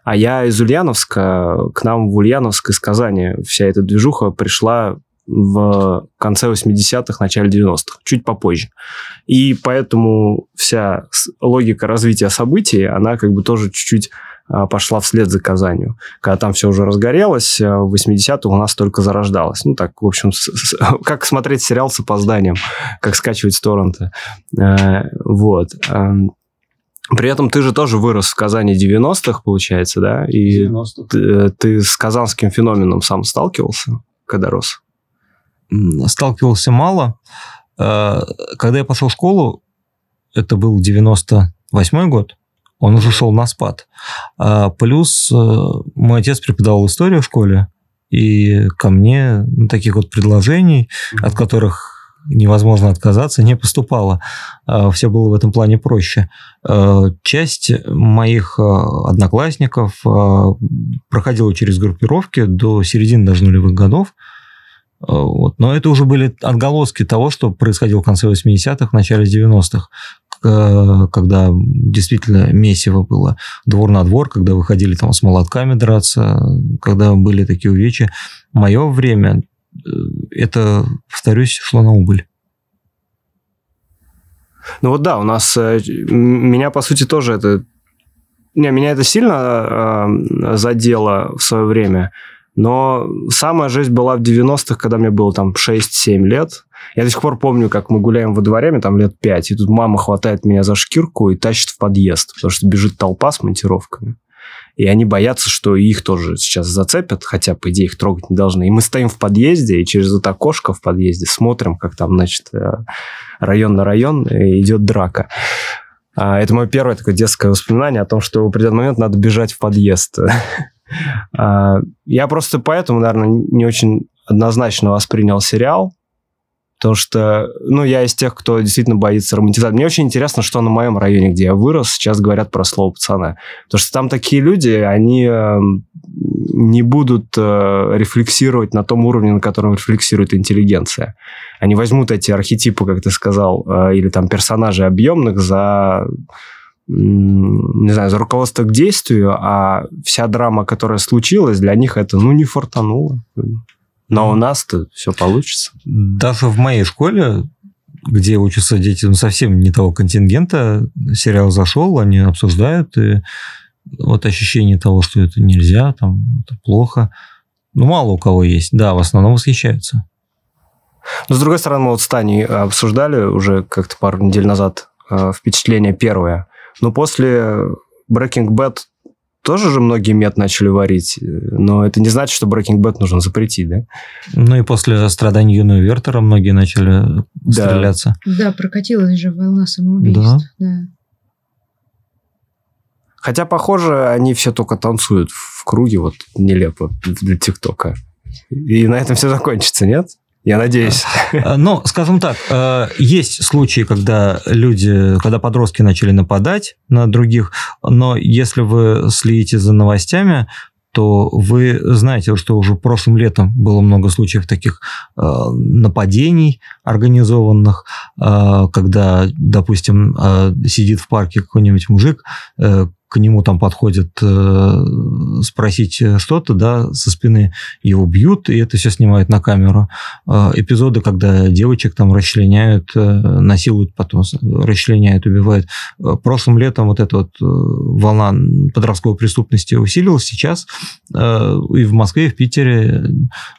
А я из Ульяновска, к нам в Ульяновск из Казани вся эта движуха пришла в конце 80-х, начале 90-х, чуть попозже. И поэтому вся логика развития событий, она как бы тоже чуть-чуть а, пошла вслед за Казанью. Когда там все уже разгорелось, а, в 80-х у нас только зарождалось. Ну, так, в общем, с, с, как смотреть сериал с опозданием, как скачивать с торрента. Э, вот. При этом ты же тоже вырос в Казани 90-х, получается, да? И 90 ты, ты с казанским феноменом сам сталкивался, когда рос? Сталкивался мало. Э, когда я пошел в школу, это был 98 год, он уже шел на спад. А плюс э, мой отец преподавал историю в школе, и ко мне таких вот предложений, mm-hmm. от которых невозможно отказаться, не поступало. А, Все было в этом плане проще. Часть моих одноклассников проходила через группировки до середины даже нулевых годов. Вот. Но это уже были отголоски того, что происходило в конце 80-х, начале 90-х, когда действительно месиво было двор на двор, когда выходили там с молотками драться, когда были такие увечья. Мое время это, повторюсь, шло на убыль. Ну вот да, у нас э, меня по сути тоже это не, меня это сильно э, задело в свое время, но самая жесть была в 90-х, когда мне было там 6-7 лет. Я до сих пор помню, как мы гуляем во дворе, мне там лет 5, и тут мама хватает меня за шкирку и тащит в подъезд, потому что бежит толпа с монтировками и они боятся, что их тоже сейчас зацепят, хотя, по идее, их трогать не должны. И мы стоим в подъезде, и через это окошко в подъезде смотрим, как там, значит, э, район на район идет драка. А, это мое первое такое детское воспоминание о том, что в определенный момент надо бежать в подъезд. А, я просто поэтому, наверное, не очень однозначно воспринял сериал, Потому что, ну, я из тех, кто действительно боится романтизации. Мне очень интересно, что на моем районе, где я вырос, сейчас говорят про слово пацана. Потому что там такие люди, они э, не будут э, рефлексировать на том уровне, на котором рефлексирует интеллигенция. Они возьмут эти архетипы, как ты сказал, э, или там персонажей объемных за не знаю, за руководство к действию, а вся драма, которая случилась, для них это, ну, не фортануло. Но у нас-то все получится. Даже в моей школе, где учатся дети ну, совсем не того контингента, сериал зашел, они обсуждают, и вот ощущение того, что это нельзя, там, это плохо. Ну, мало у кого есть. Да, в основном восхищаются. Но, с другой стороны, мы вот с Таней обсуждали уже как-то пару недель назад э, впечатление первое. Но после Breaking Bad тоже же многие мед начали варить, но это не значит, что Breaking Bad нужно запретить, да? Ну и после страданий юного Вертера многие начали да. стреляться. Да, прокатилась же волна самоубийств. Да. да. Хотя, похоже, они все только танцуют в круге, вот нелепо для ТикТока. И на этом все закончится, нет? Я надеюсь. А, ну, скажем так, э, есть случаи, когда люди, когда подростки начали нападать на других, но если вы следите за новостями, то вы знаете, что уже прошлым летом было много случаев таких э, нападений организованных, э, когда, допустим, э, сидит в парке какой-нибудь мужик, э, к нему там подходят э, спросить что-то, да, со спины его бьют, и это все снимают на камеру. Э, эпизоды, когда девочек там расчленяют, э, насилуют, потом расчленяют, убивают. Э, прошлым летом вот эта вот э, волна подростковой преступности усилилась. Сейчас э, и в Москве, и в Питере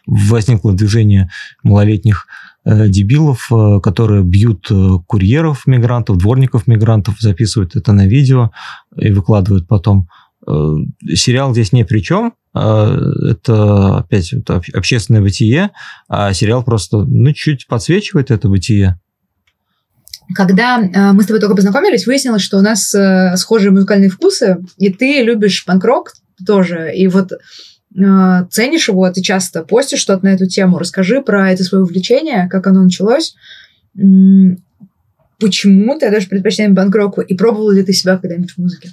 возникло движение малолетних Э, дебилов, э, которые бьют э, курьеров мигрантов, дворников мигрантов, записывают это на видео и выкладывают потом. Сериал здесь ни при чем, это опять это общественное бытие, а сериал просто ну, чуть подсвечивает это бытие. Когда мы с тобой только познакомились, выяснилось, что у нас схожие музыкальные вкусы, и ты любишь панк-рок тоже. И вот ценишь его, ты часто постишь что-то на эту тему. Расскажи про это свое увлечение, как оно началось, почему ты отдаешь предпочтение банкроку и пробовал ли ты себя когда-нибудь в музыке?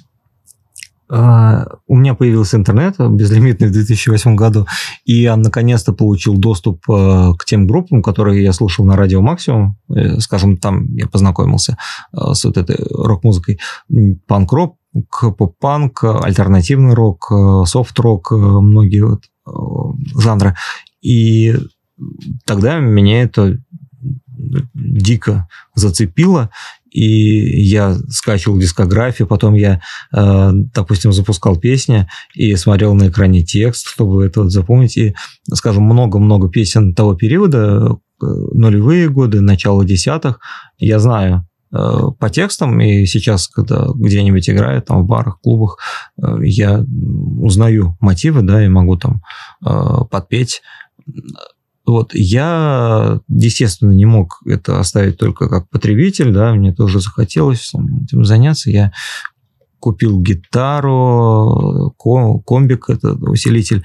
Uh, у меня появился интернет безлимитный в 2008 году, и я наконец-то получил доступ uh, к тем группам, которые я слушал на радио Максимум. Uh, скажем, там я познакомился с вот этой рок-музыкой. Панк-рок, поп-панк, альтернативный рок, софт-рок, многие вот жанры. И тогда меня это дико зацепило, и я скачивал дискографию, потом я, э, допустим, запускал песни и смотрел на экране текст, чтобы это вот запомнить. И, скажем, много-много песен того периода, э, нулевые годы, начало десятых, я знаю э, по текстам, и сейчас, когда где-нибудь играю, там в барах, клубах, я узнаю мотивы, да, и могу там подпеть вот, я, естественно, не мог это оставить только как потребитель, да, мне тоже захотелось этим заняться. Я купил гитару, комбик, это усилитель,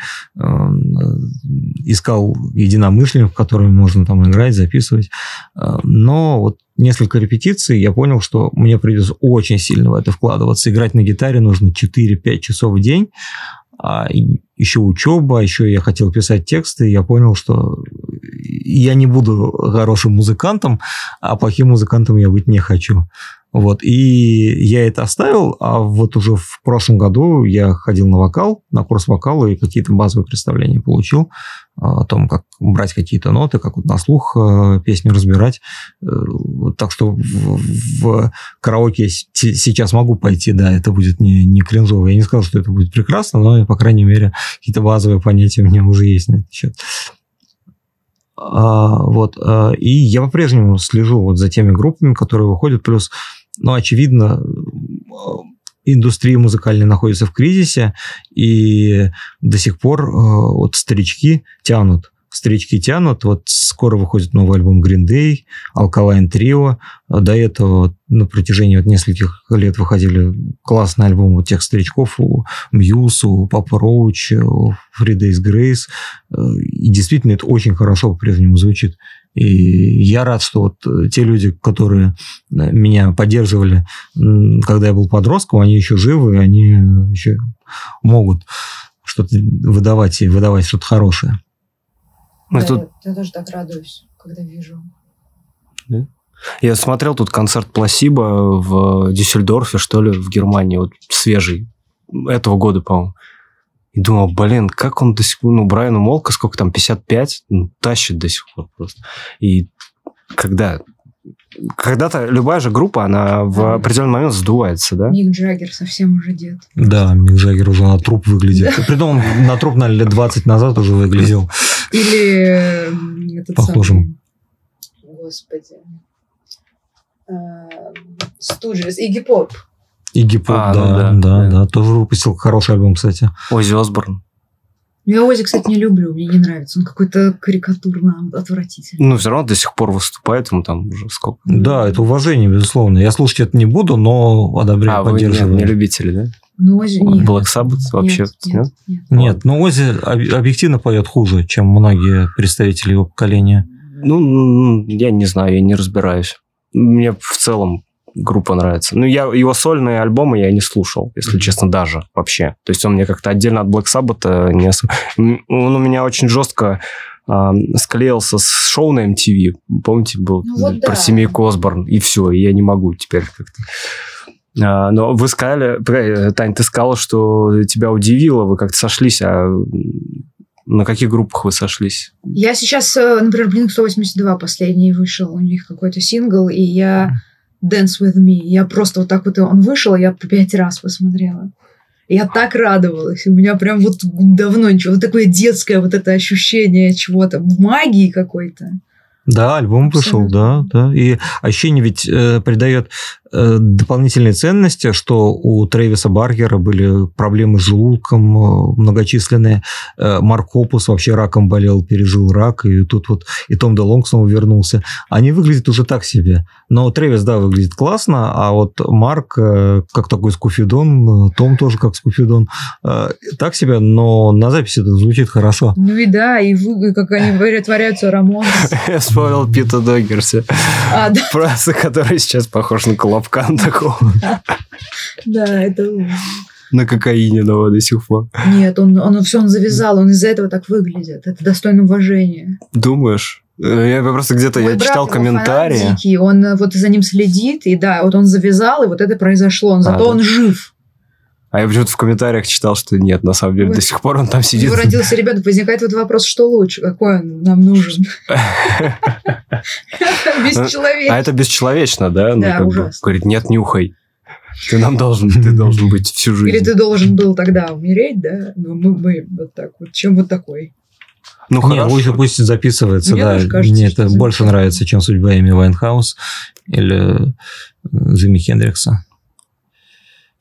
искал единомышленников, которыми можно там играть, записывать. Э, но вот несколько репетиций, я понял, что мне придется очень сильно в это вкладываться. Играть на гитаре нужно 4-5 часов в день, а еще учеба, еще я хотел писать тексты, я понял, что я не буду хорошим музыкантом, а плохим музыкантом я быть не хочу. Вот, и я это оставил, а вот уже в прошлом году я ходил на вокал, на курс вокала и какие-то базовые представления получил а, о том, как брать какие-то ноты, как вот на слух э, песню разбирать. Э, так что в, в караоке сейчас могу пойти, да, это будет не, не кринжово. Я не сказал, что это будет прекрасно, но, по крайней мере, какие-то базовые понятия у меня уже есть на этот счет. А, вот, а, и я по-прежнему слежу вот за теми группами, которые выходят, плюс, ну, очевидно, индустрия музыкальная находится в кризисе, и до сих пор вот старички тянут старички тянут. Вот скоро выходит новый альбом Green Day, Alkaline Trio. До этого на протяжении вот нескольких лет выходили классные альбомы тех старичков у Мьюз, у Папа Роуч, у Free Days Grace. И действительно это очень хорошо по-прежнему звучит. И я рад, что вот те люди, которые меня поддерживали, когда я был подростком, они еще живы, они еще могут что-то выдавать и выдавать что-то хорошее. Мы да, тут... я, я тоже так радуюсь, когда вижу. Да? Я смотрел тут концерт Пласиба в Дюссельдорфе, что ли, в Германии, вот свежий, этого года, по-моему. И думал, блин, как он до сих пор, ну, Брайану Молка, сколько там, 55, ну, тащит до сих пор просто. И когда когда-то любая же группа, она в определенный момент сдувается, да? Мик Джаггер совсем уже дед. Да, Мик Джаггер уже на труп выглядит. Да. Притом на труп, наверное, лет 20 назад уже выглядел. Или этот Похожим. Самый, господи. Э, Студжес, Игги Поп. Игги Поп, а, да, ну, да, да, да, да. Тоже выпустил хороший альбом, кстати. Ози Осборн. Я Ози, кстати, не люблю, мне не нравится. Он какой-то карикатурно отвратительный. Ну, все равно до сих пор выступает, ему там уже сколько. Да, это уважение, безусловно. Я слушать это не буду, но одобряю, а, поддерживаю. Вы не, не любители, да? Ну, Ози нет. Black Sabbath вообще нет? Нет, нет. нет но Ози объективно поет хуже, чем многие представители его поколения. Ну, я не знаю, я не разбираюсь. Мне в целом группа нравится. Ну, я его сольные альбомы я не слушал, если mm-hmm. честно, даже вообще. То есть он мне как-то отдельно от Black Sabbath не... Он у меня очень жестко э, склеился с шоу на MTV. Помните, был ну, вот про да. семейку Осборн. И все, и я не могу теперь как-то... А, но вы сказали, Тань, ты сказала, что тебя удивило, вы как-то сошлись, а на каких группах вы сошлись? Я сейчас, э, например, Blink 182 последний вышел, у них какой-то сингл, и я Dance With Me. Я просто вот так вот, он вышел, я пять раз посмотрела. Я так радовалась. У меня прям вот давно ничего. Вот такое детское вот это ощущение чего-то, магии какой-то. Да, альбом вышел, да, да. И ощущение ведь э, придает Э, дополнительные ценности, что у Трэвиса Баргера были проблемы с желудком э, многочисленные. Э, Марк Хопус вообще раком болел, пережил рак, и тут вот и Том Делонг снова вернулся. Они выглядят уже так себе. Но Трэвис, да, выглядит классно, а вот Марк как такой скуфидон, Том тоже как скуфидон. Так себе, но на записи это звучит хорошо. Ну и да, и вы, как они притворяются Рамон. Я вспомнил Пита Доггерса. А, да. Просто который сейчас похож на Клоп лапкан такого. Да, это... На кокаине, но до сих пор. Нет, он, он все он завязал, он из-за этого так выглядит. Это достойно уважения. Думаешь? Э, я просто где-то я читал комментарии. Дикий, он э, вот за ним следит, и да, вот он завязал, и вот это произошло. Он, зато а, да. он жив. А я почему-то в комментариях читал, что нет, на самом деле, Вот. до сих пор он там У сидит. него родился ребенок, возникает вот вопрос, что лучше, какой он нам нужен. Бесчеловечно. А это бесчеловечно, да? Ну, Да, как бы ужасно. Говорит, нет, нюхай. Ты нам должен, ты должен быть всю жизнь. Или ты должен был тогда умереть, да? Ну, мы, мы вот так вот. Чем вот такой? Ну, Не, хорошо. пусть, пусть записывается, Мне да. кажется, Мне это больше нравится, чем судьба Эми Вайнхаус или Джимми Хендрикса.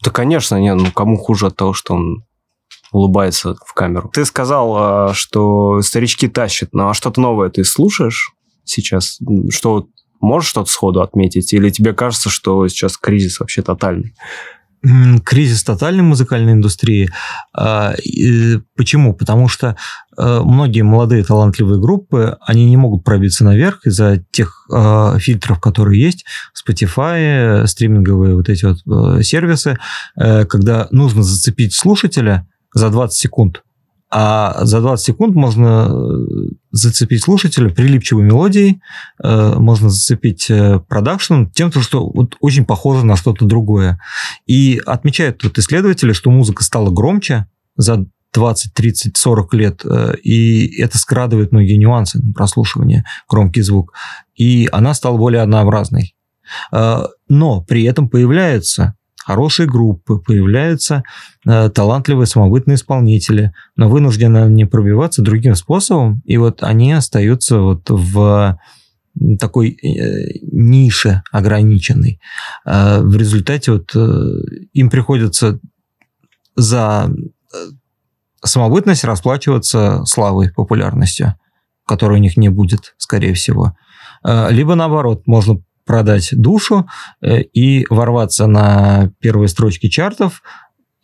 Да, конечно, не, ну кому хуже от того, что он улыбается в камеру. Ты сказал, а, что старички тащат, ну а что-то новое ты слушаешь сейчас? Что можешь что-то сходу отметить? Или тебе кажется, что сейчас кризис вообще тотальный? Кризис тотальной музыкальной индустрии. А, Почему? Потому что э, многие молодые талантливые группы, они не могут пробиться наверх из-за тех э, фильтров, которые есть, Spotify, стриминговые вот эти вот э, сервисы, э, когда нужно зацепить слушателя за 20 секунд. А за 20 секунд можно э, зацепить слушателя прилипчивой мелодией, э, можно зацепить э, продакшеном, тем, что вот очень похоже на что-то другое. И отмечают тут исследователи, что музыка стала громче за 20, 30, 40 лет, и это скрадывает многие нюансы на прослушивание, громкий звук. И она стала более однообразной. Но при этом появляются хорошие группы, появляются э, талантливые самобытные исполнители, но вынуждены они пробиваться другим способом, и вот они остаются вот в такой э, нише ограниченной. Э, в результате вот э, им приходится за э, самобытность расплачиваться славой, популярностью, которой у них не будет, скорее всего. Э, Либо наоборот, можно продать душу э, и ворваться на первые строчки чартов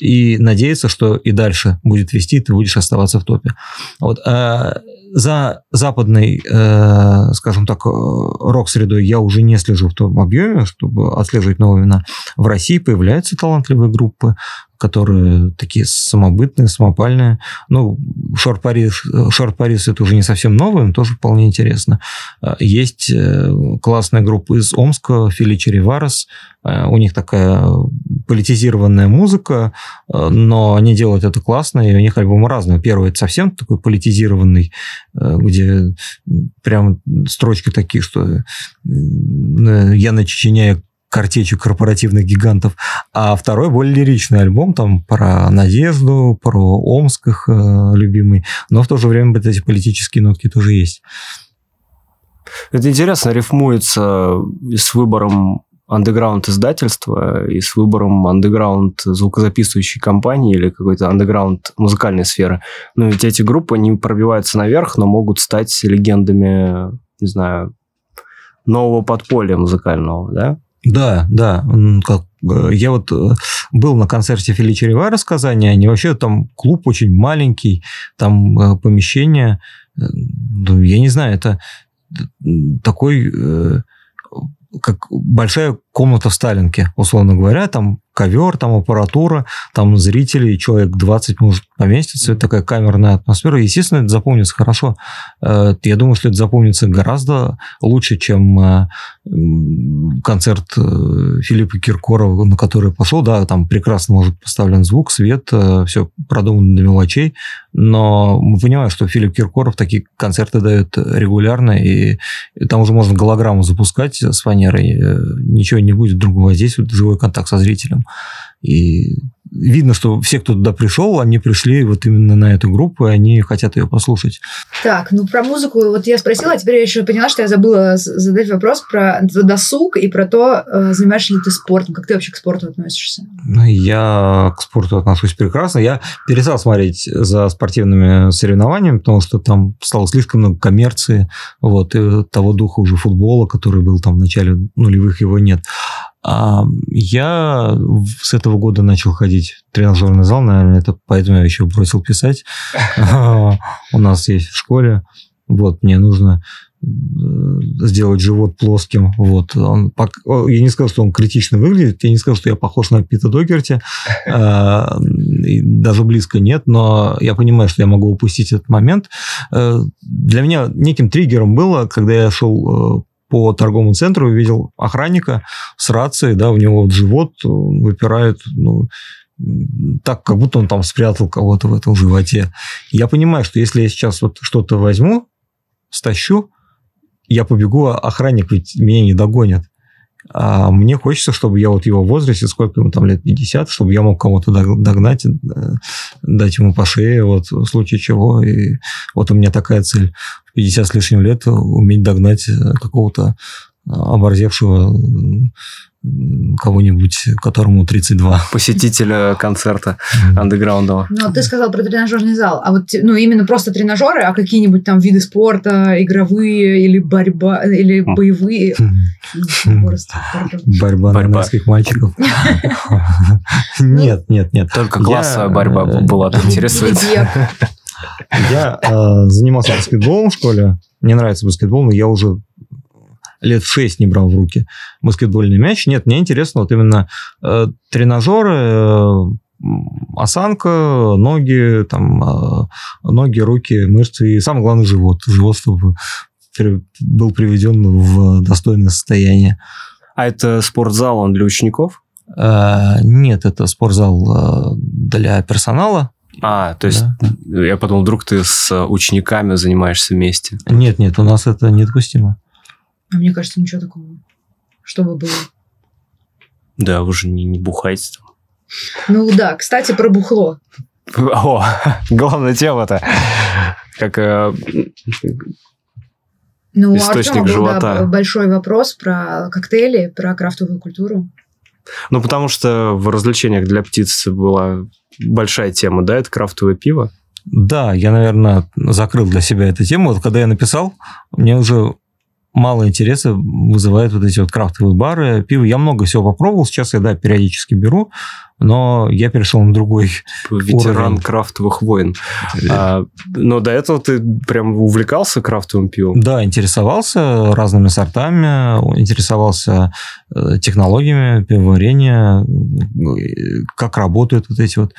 и надеяться, что и дальше будет вести, ты будешь оставаться в топе. Вот. э, За западной, э, скажем так, э, рок-средой я уже не слежу в том объеме, чтобы отслеживать новые имена. В России появляются талантливые группы, которые такие самобытные, самопальные. Ну, Шорт Парис, Шорт Парис это уже не совсем новое, но тоже вполне интересно. Э, Есть классная группа из Омска, Феличи Риварес. Э, У них такая политизированная музыка, э, но они делают это классно, и у них альбомы разные. Первый это совсем такой политизированный, э, где прям строчки такие, что э, я начиняю картечью корпоративных гигантов, а второй более лиричный альбом, там про надежду, про Омск их э, любимый, но в то же время вот эти политические нотки тоже есть. Это интересно, рифмуется с выбором андеграунд издательства и с выбором андеграунд звукозаписывающей компании или какой-то андеграунд музыкальной сферы. Ну, ведь эти группы не пробиваются наверх, но могут стать легендами, не знаю, нового подполья музыкального, да? Да, да. Как, э, я вот э, был на концерте Феличи Ривара в Казани, они вообще там клуб очень маленький, там э, помещение, ну, я не знаю, это такой, как большая комната в Сталинке, условно говоря, там ковер, там аппаратура, там зрители, человек 20 может поместиться, это такая камерная атмосфера. Естественно, это запомнится хорошо. Э, Я думаю, что это запомнится гораздо лучше, чем э, концерт э, Филиппа Киркорова, на который пошел. Да, там прекрасно может поставлен звук, свет, все продумано до мелочей, но мы понимаем, что Филипп Киркоров такие концерты дает регулярно, и там уже можно голограмму запускать с фанерой, ничего не будет другого. Здесь вот живой контакт со зрителем. И видно, что все, кто туда пришел, они пришли вот именно на эту группу, и они хотят ее послушать. Так, ну про музыку вот я спросила, а теперь я еще поняла, что я забыла задать вопрос про досуг и про то, э, занимаешься ли ты спортом, как ты вообще к спорту относишься. Ну, Я к спорту отношусь прекрасно. Я перестал смотреть за спортивными соревнованиями, потому что там стало слишком много коммерции, вот, и того духа уже футбола, который был там в начале нулевых, его нет. А я с этого года начал ходить в тренажерный зал, наверное, это поэтому я еще бросил писать. У нас есть в школе. Вот, мне нужно э, сделать живот плоским. Вот. Он, я не сказал, что он критично выглядит, я не сказал, что я похож на Пита Догерти, а, и даже близко нет, но я понимаю, что я могу упустить этот момент. Э, Для меня неким триггером было, когда я шел э, по торговому центру, увидел охранника с рацией, да, у него вот живот он выпирает, ну, так, как будто он там спрятал кого-то в этом животе. Я понимаю, что если я сейчас вот что-то возьму, стащу, я побегу, а охранник ведь меня не догонит. А мне хочется, чтобы я вот его в возрасте, сколько ему там лет, 50, чтобы я мог кого-то догнать, э, дать ему по шее, вот в случае чего. И вот у меня такая цель. В 50 с лишним лет уметь догнать э, какого-то оборзевшего кого-нибудь, которому 32. Посетителя концерта андеграундового. Ну, а ты сказал про тренажерный зал. А вот, ну, именно просто тренажеры, а какие-нибудь там виды спорта, игровые или борьба, или боевые? Борьба норвежских мальчиков. Нет, нет, нет. Только классовая борьба была, интересует. Я э, занимался баскетболом в школе. Мне нравится баскетбол, но я уже лет 6 не брал в руки баскетбольный мяч. Нет, мне интересно вот именно э, тренажеры, э, осанка, ноги, там, э, ноги, руки, мышцы и самое главное живот. Живот, чтобы был приведен в достойное состояние. А это спортзал, он для учеников? Э, нет, это спортзал э, для персонала. А, то есть да. я подумал, вдруг ты с учениками занимаешься вместе? Нет, нет, у нас это недопустимо. А мне кажется, ничего такого. Чтобы было. Да, вы же не, не бухаете там. Ну да, кстати, про бухло. О, главная тема-то. Как э, ну, источник был, живота. Да, большой вопрос про коктейли, про крафтовую культуру. Ну, потому что в развлечениях для птиц была большая тема, да, это крафтовое пиво. Да, я, наверное, закрыл для себя эту тему. Вот когда я написал, мне уже мало интереса вызывает вот эти вот крафтовые бары, пиво. Я много всего попробовал, сейчас я, да, периодически беру, но я перешел на другой Ветеран уровень. крафтовых войн. А, но до этого ты прям увлекался крафтовым пивом? Да, интересовался разными сортами, интересовался э, технологиями пивоварения, как работают вот эти вот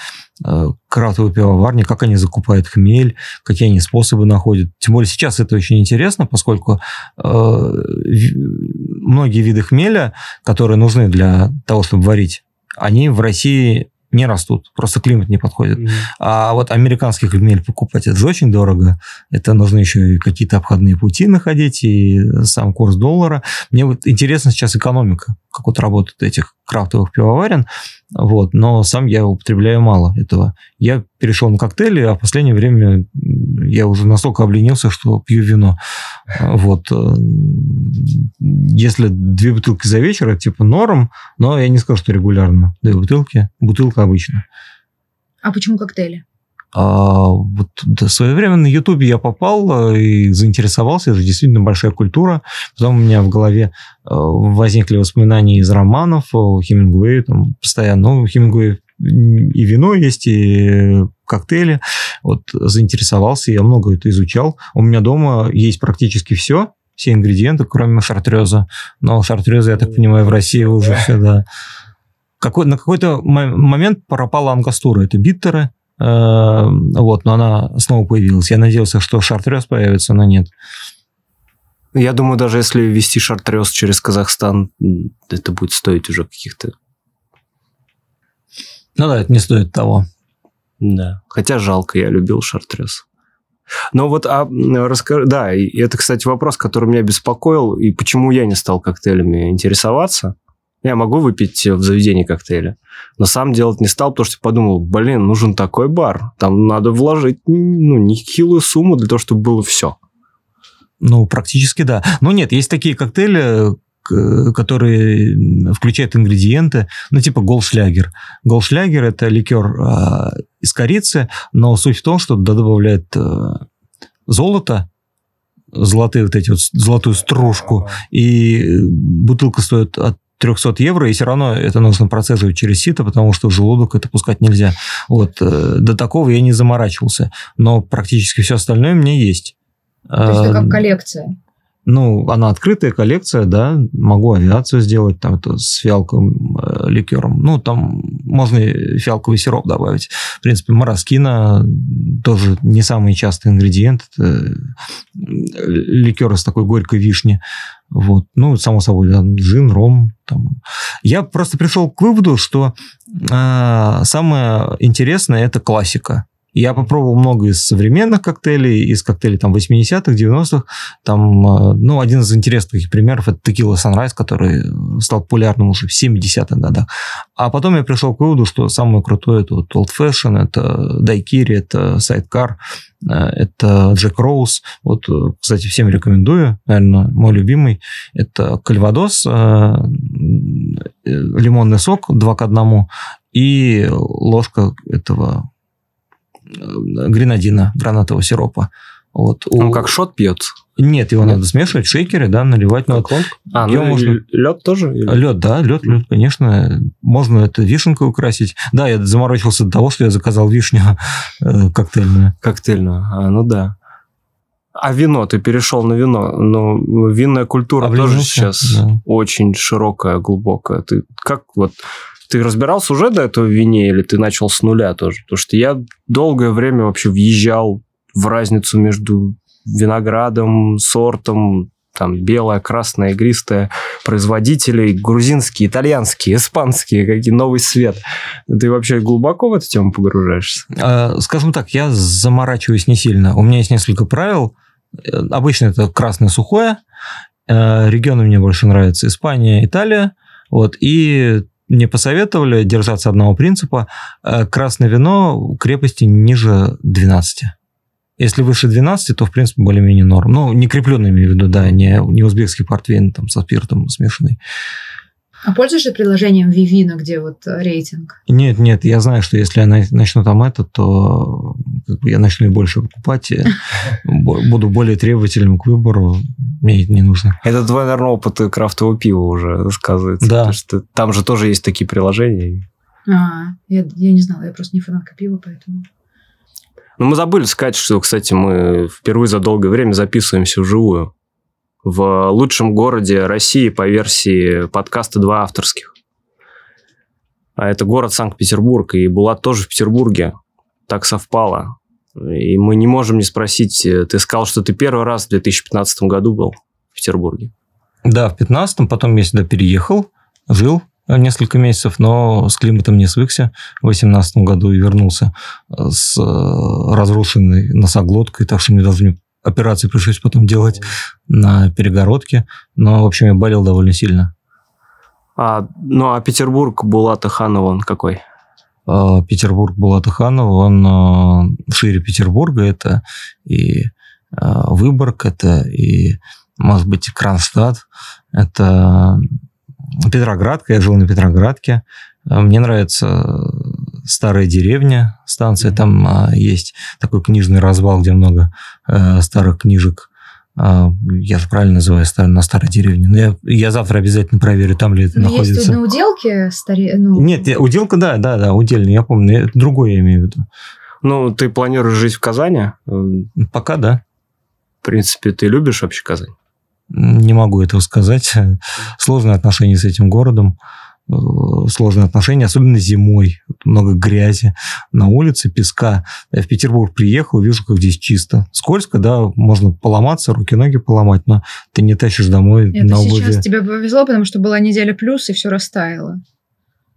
э, крафтовые пивоварни, как они закупают хмель, какие они способы находят. Тем более сейчас это очень интересно, поскольку э, многие виды хмеля, которые нужны для того, чтобы варить они в России не растут, просто климат не подходит. Mm-hmm. А вот американских хмель покупать это же очень дорого. Это нужно еще и какие-то обходные пути находить, и сам курс доллара. Мне вот интересно сейчас экономика, как вот работают этих крафтовых пивоварен. Вот, но сам я употребляю мало этого. Я перешел на коктейли, а в последнее время я уже настолько обленился, что пью вино. Вот. Э, если две бутылки за вечер, это типа норм, но я не скажу, что регулярно. Две бутылки, бутылка обычно. А почему коктейли? А, вот в свое время на Ютубе я попал э, и заинтересовался. Это действительно большая культура. Потом у меня в голове э, возникли воспоминания из романов о Хемингуэе. Там постоянно, ну, Хемингуэй и вино есть, и коктейли. Вот заинтересовался, я много это изучал. У меня дома есть практически все, все ингредиенты, кроме шартреза. Но шартреза, я так понимаю, в России уже все, да. Какой, на какой-то момент пропала ангастура. Это биттеры, Эм, вот, но она снова появилась. Я надеялся, что шартрез появится, но нет. Я думаю, даже если ввести шартрез через Казахстан, это будет стоить уже каких-то... Ну да, это не стоит того. Да, хотя жалко, я любил шартрез. Но вот, а, расскажи, да, и это, кстати, вопрос, который меня беспокоил, и почему я не стал коктейлями интересоваться. Я могу выпить в заведении коктейля. Но сам делать не стал, потому что подумал, блин, нужен такой бар. Там надо вложить ну, нехилую сумму для того, чтобы было все. Ну, практически да. Но нет, есть такие коктейли, которые включают ингредиенты, ну, типа голшлягер. Голшлягер – это ликер э, из корицы, но суть в том, что туда добавляют э, золото, золотые вот эти вот, золотую стружку, и бутылка стоит от 300 евро, и все равно это нужно процессировать через сито, потому что в желудок это пускать нельзя. Вот. Э, до такого я не заморачивался. Но практически все остальное у меня есть. То есть это как коллекция? Ну, она открытая коллекция, да, могу авиацию сделать там это с фиалковым э, ликером. Ну, там можно фиалковый сироп добавить. В принципе, мороскина тоже не самый частый ингредиент. Это ликер из такой горькой вишни. Вот. Ну, само собой, да, джин, ром. Там. Я просто пришел к выводу, что э, самое интересное – это классика. Я попробовал много из современных коктейлей, из коктейлей там 80-х, 90-х. Там, э, ну, один из интересных примеров – это текила Sunrise, который стал популярным уже в 70-х годах. А потом я пришел к выводу, что самое крутое – это вот Old Fashion, это Daiquiri, это Sidecar, э, это Джек Роуз. Вот, э, кстати, всем рекомендую. Наверное, мой любимый – это Кальвадос, лимонный сок 2 к 1 и ложка этого гренадина, гранатового сиропа. Вот. Он как шот пьет? Нет, его Нет. надо смешивать в шейкере, да, наливать. Как он? А, ну можно... лед тоже? Или... Лед, да, лед, лед, конечно. Можно это вишенкой украсить. Да, я заморочился до того, что я заказал вишню э, коктейльную. Коктейльную, а, ну да. А вино, ты перешел на вино, но винная культура Облизнулся, тоже сейчас да. очень широкая, глубокая. Ты как вот ты разбирался уже до этого в вине или ты начал с нуля тоже? Потому что я долгое время вообще въезжал в разницу между виноградом, сортом, там белое, красное, игристое, производителей, грузинские, итальянские, испанские, какие новый свет. Ты вообще глубоко в эту тему погружаешься? А, скажем так, я заморачиваюсь не сильно. У меня есть несколько правил. Обычно это красное сухое. Э, регионы мне больше нравятся Испания, Италия. Вот. И мне посоветовали держаться одного принципа. Э, красное вино крепости ниже 12. Если выше 12, то, в принципе, более-менее норм. Ну, не крепленный, имею в виду, да, не, не узбекский портвейн там, со спиртом смешанный. А пользуешься приложением Vivino, где вот э, рейтинг? Нет, нет, я знаю, что если я начну там это, то я начну и больше покупать, буду более требовательным к выбору, мне это не нужно. Это твой, наверное, опыт крафтового пива уже сказывается. Да. Потому что там же тоже есть такие приложения. А, я, я не знала, я просто не фанатка пива, поэтому... Ну, мы забыли сказать, что, кстати, мы впервые за долгое время записываемся вживую в лучшем городе России по версии подкаста «Два авторских». А это город Санкт-Петербург, и Булат тоже в Петербурге. Так совпало. И мы не можем не спросить, э, ты сказал, что ты первый раз в 2015 году был в Петербурге. Да, в 2015, потом я сюда переехал, жил несколько месяцев, но с климатом не свыкся в 2018 году и вернулся с э, разрушенной носоглоткой, так что мне даже операции пришлось потом делать на перегородке. Но, в общем, я болел довольно сильно. А, ну, а Петербург Булата Ханова он какой? А, Петербург Булата Ханова, он а, шире Петербурга. Это и а, Выборг, это и, может быть, Кронштадт, это Петроградка. Я жил на Петроградке. Мне нравится старая деревня, станция. Там а, есть такой книжный развал, где много а, старых книжек. А, я же правильно называю на старой деревне. Но я, я завтра обязательно проверю, там ли это Но находится. Есть на уделке старе... ну... Нет, уделка, да, да, да, удельный, я помню. Это другое я имею в виду. Ну, ты планируешь жить в Казани? Пока да. В принципе, ты любишь вообще Казань? Не могу этого сказать. Сложные отношения с этим городом. Э, сложные отношения, особенно зимой. Много грязи на улице, песка. Я в Петербург приехал, вижу, как здесь чисто. Скользко, да, можно поломаться, руки-ноги поломать, но ты не тащишь домой Это на обуви. сейчас тебе повезло, потому что была неделя плюс, и все растаяло.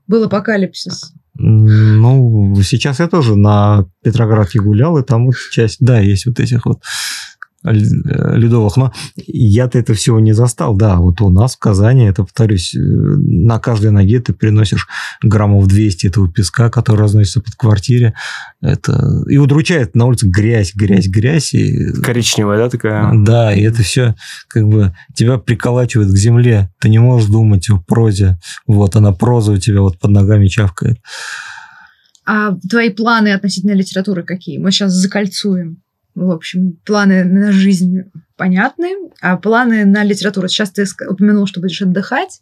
Был апокалипсис. Ну, сейчас я тоже на Петроградке гулял, и там вот часть, да, есть вот этих вот ледовых. Но я-то это всего не застал. Да, вот у нас в Казани, это, повторюсь, э, на каждой ноге ты приносишь граммов 200 этого песка, который разносится под квартире. Это... И удручает на улице грязь, грязь, грязь. И... Коричневая, да, такая? Да, и это все как бы тебя приколачивает к земле. Ты не можешь думать о прозе. Вот она проза у тебя вот под ногами чавкает. А твои планы относительно литературы какие? Мы сейчас закольцуем. В общем, планы на жизнь понятны, а планы на литературу. Сейчас ты упомянул, что будешь отдыхать.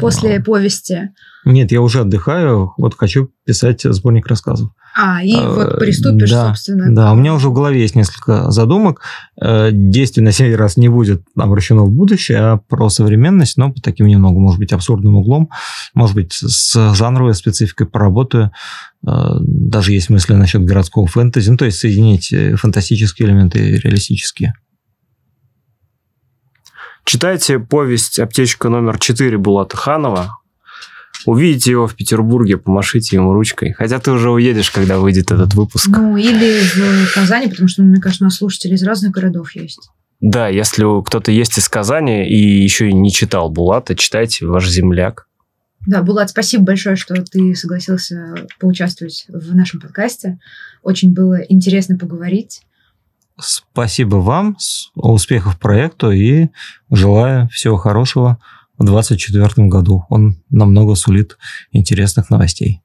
После повести? Нет, я уже отдыхаю, вот хочу писать сборник рассказов. А, и Э, вот приступишь, да, собственно. Да, у меня уже в голове есть несколько задумок. Э, Действие на сей раз не будет обращено в будущее, а про современность, но по таким немного, может быть, абсурдным углом. Может быть, с жанровой спецификой поработаю. Э, Даже есть мысли насчет городского фэнтези. Ну, то есть соединить э, фантастические элементы и реалистические. Читайте повесть «Аптечка номер 4» Булата Ханова. Увидите его в Петербурге, помашите ему ручкой. Хотя ты уже уедешь, когда выйдет этот выпуск. Ну, или в Казани, потому что, мне кажется, у нас слушатели из разных городов есть. Да, если кто-то есть из Казани и еще и не читал Булата, читайте «Ваш земляк». Да, Булат, спасибо большое, что ты согласился поучаствовать в нашем подкасте. Очень было интересно поговорить. Спасибо вам, успехов проекту и желаю всего хорошего в 2024 году. Он намного сулит интересных новостей.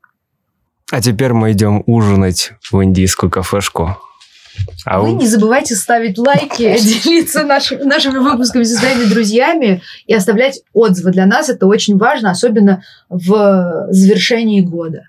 А теперь мы идем ужинать в индийскую кафешку. А Вы у- не забывайте ставить лайки, делиться наши- нашими выпусками со своими друзьями и оставлять отзывы. Для нас это очень важно, особенно в завершении года.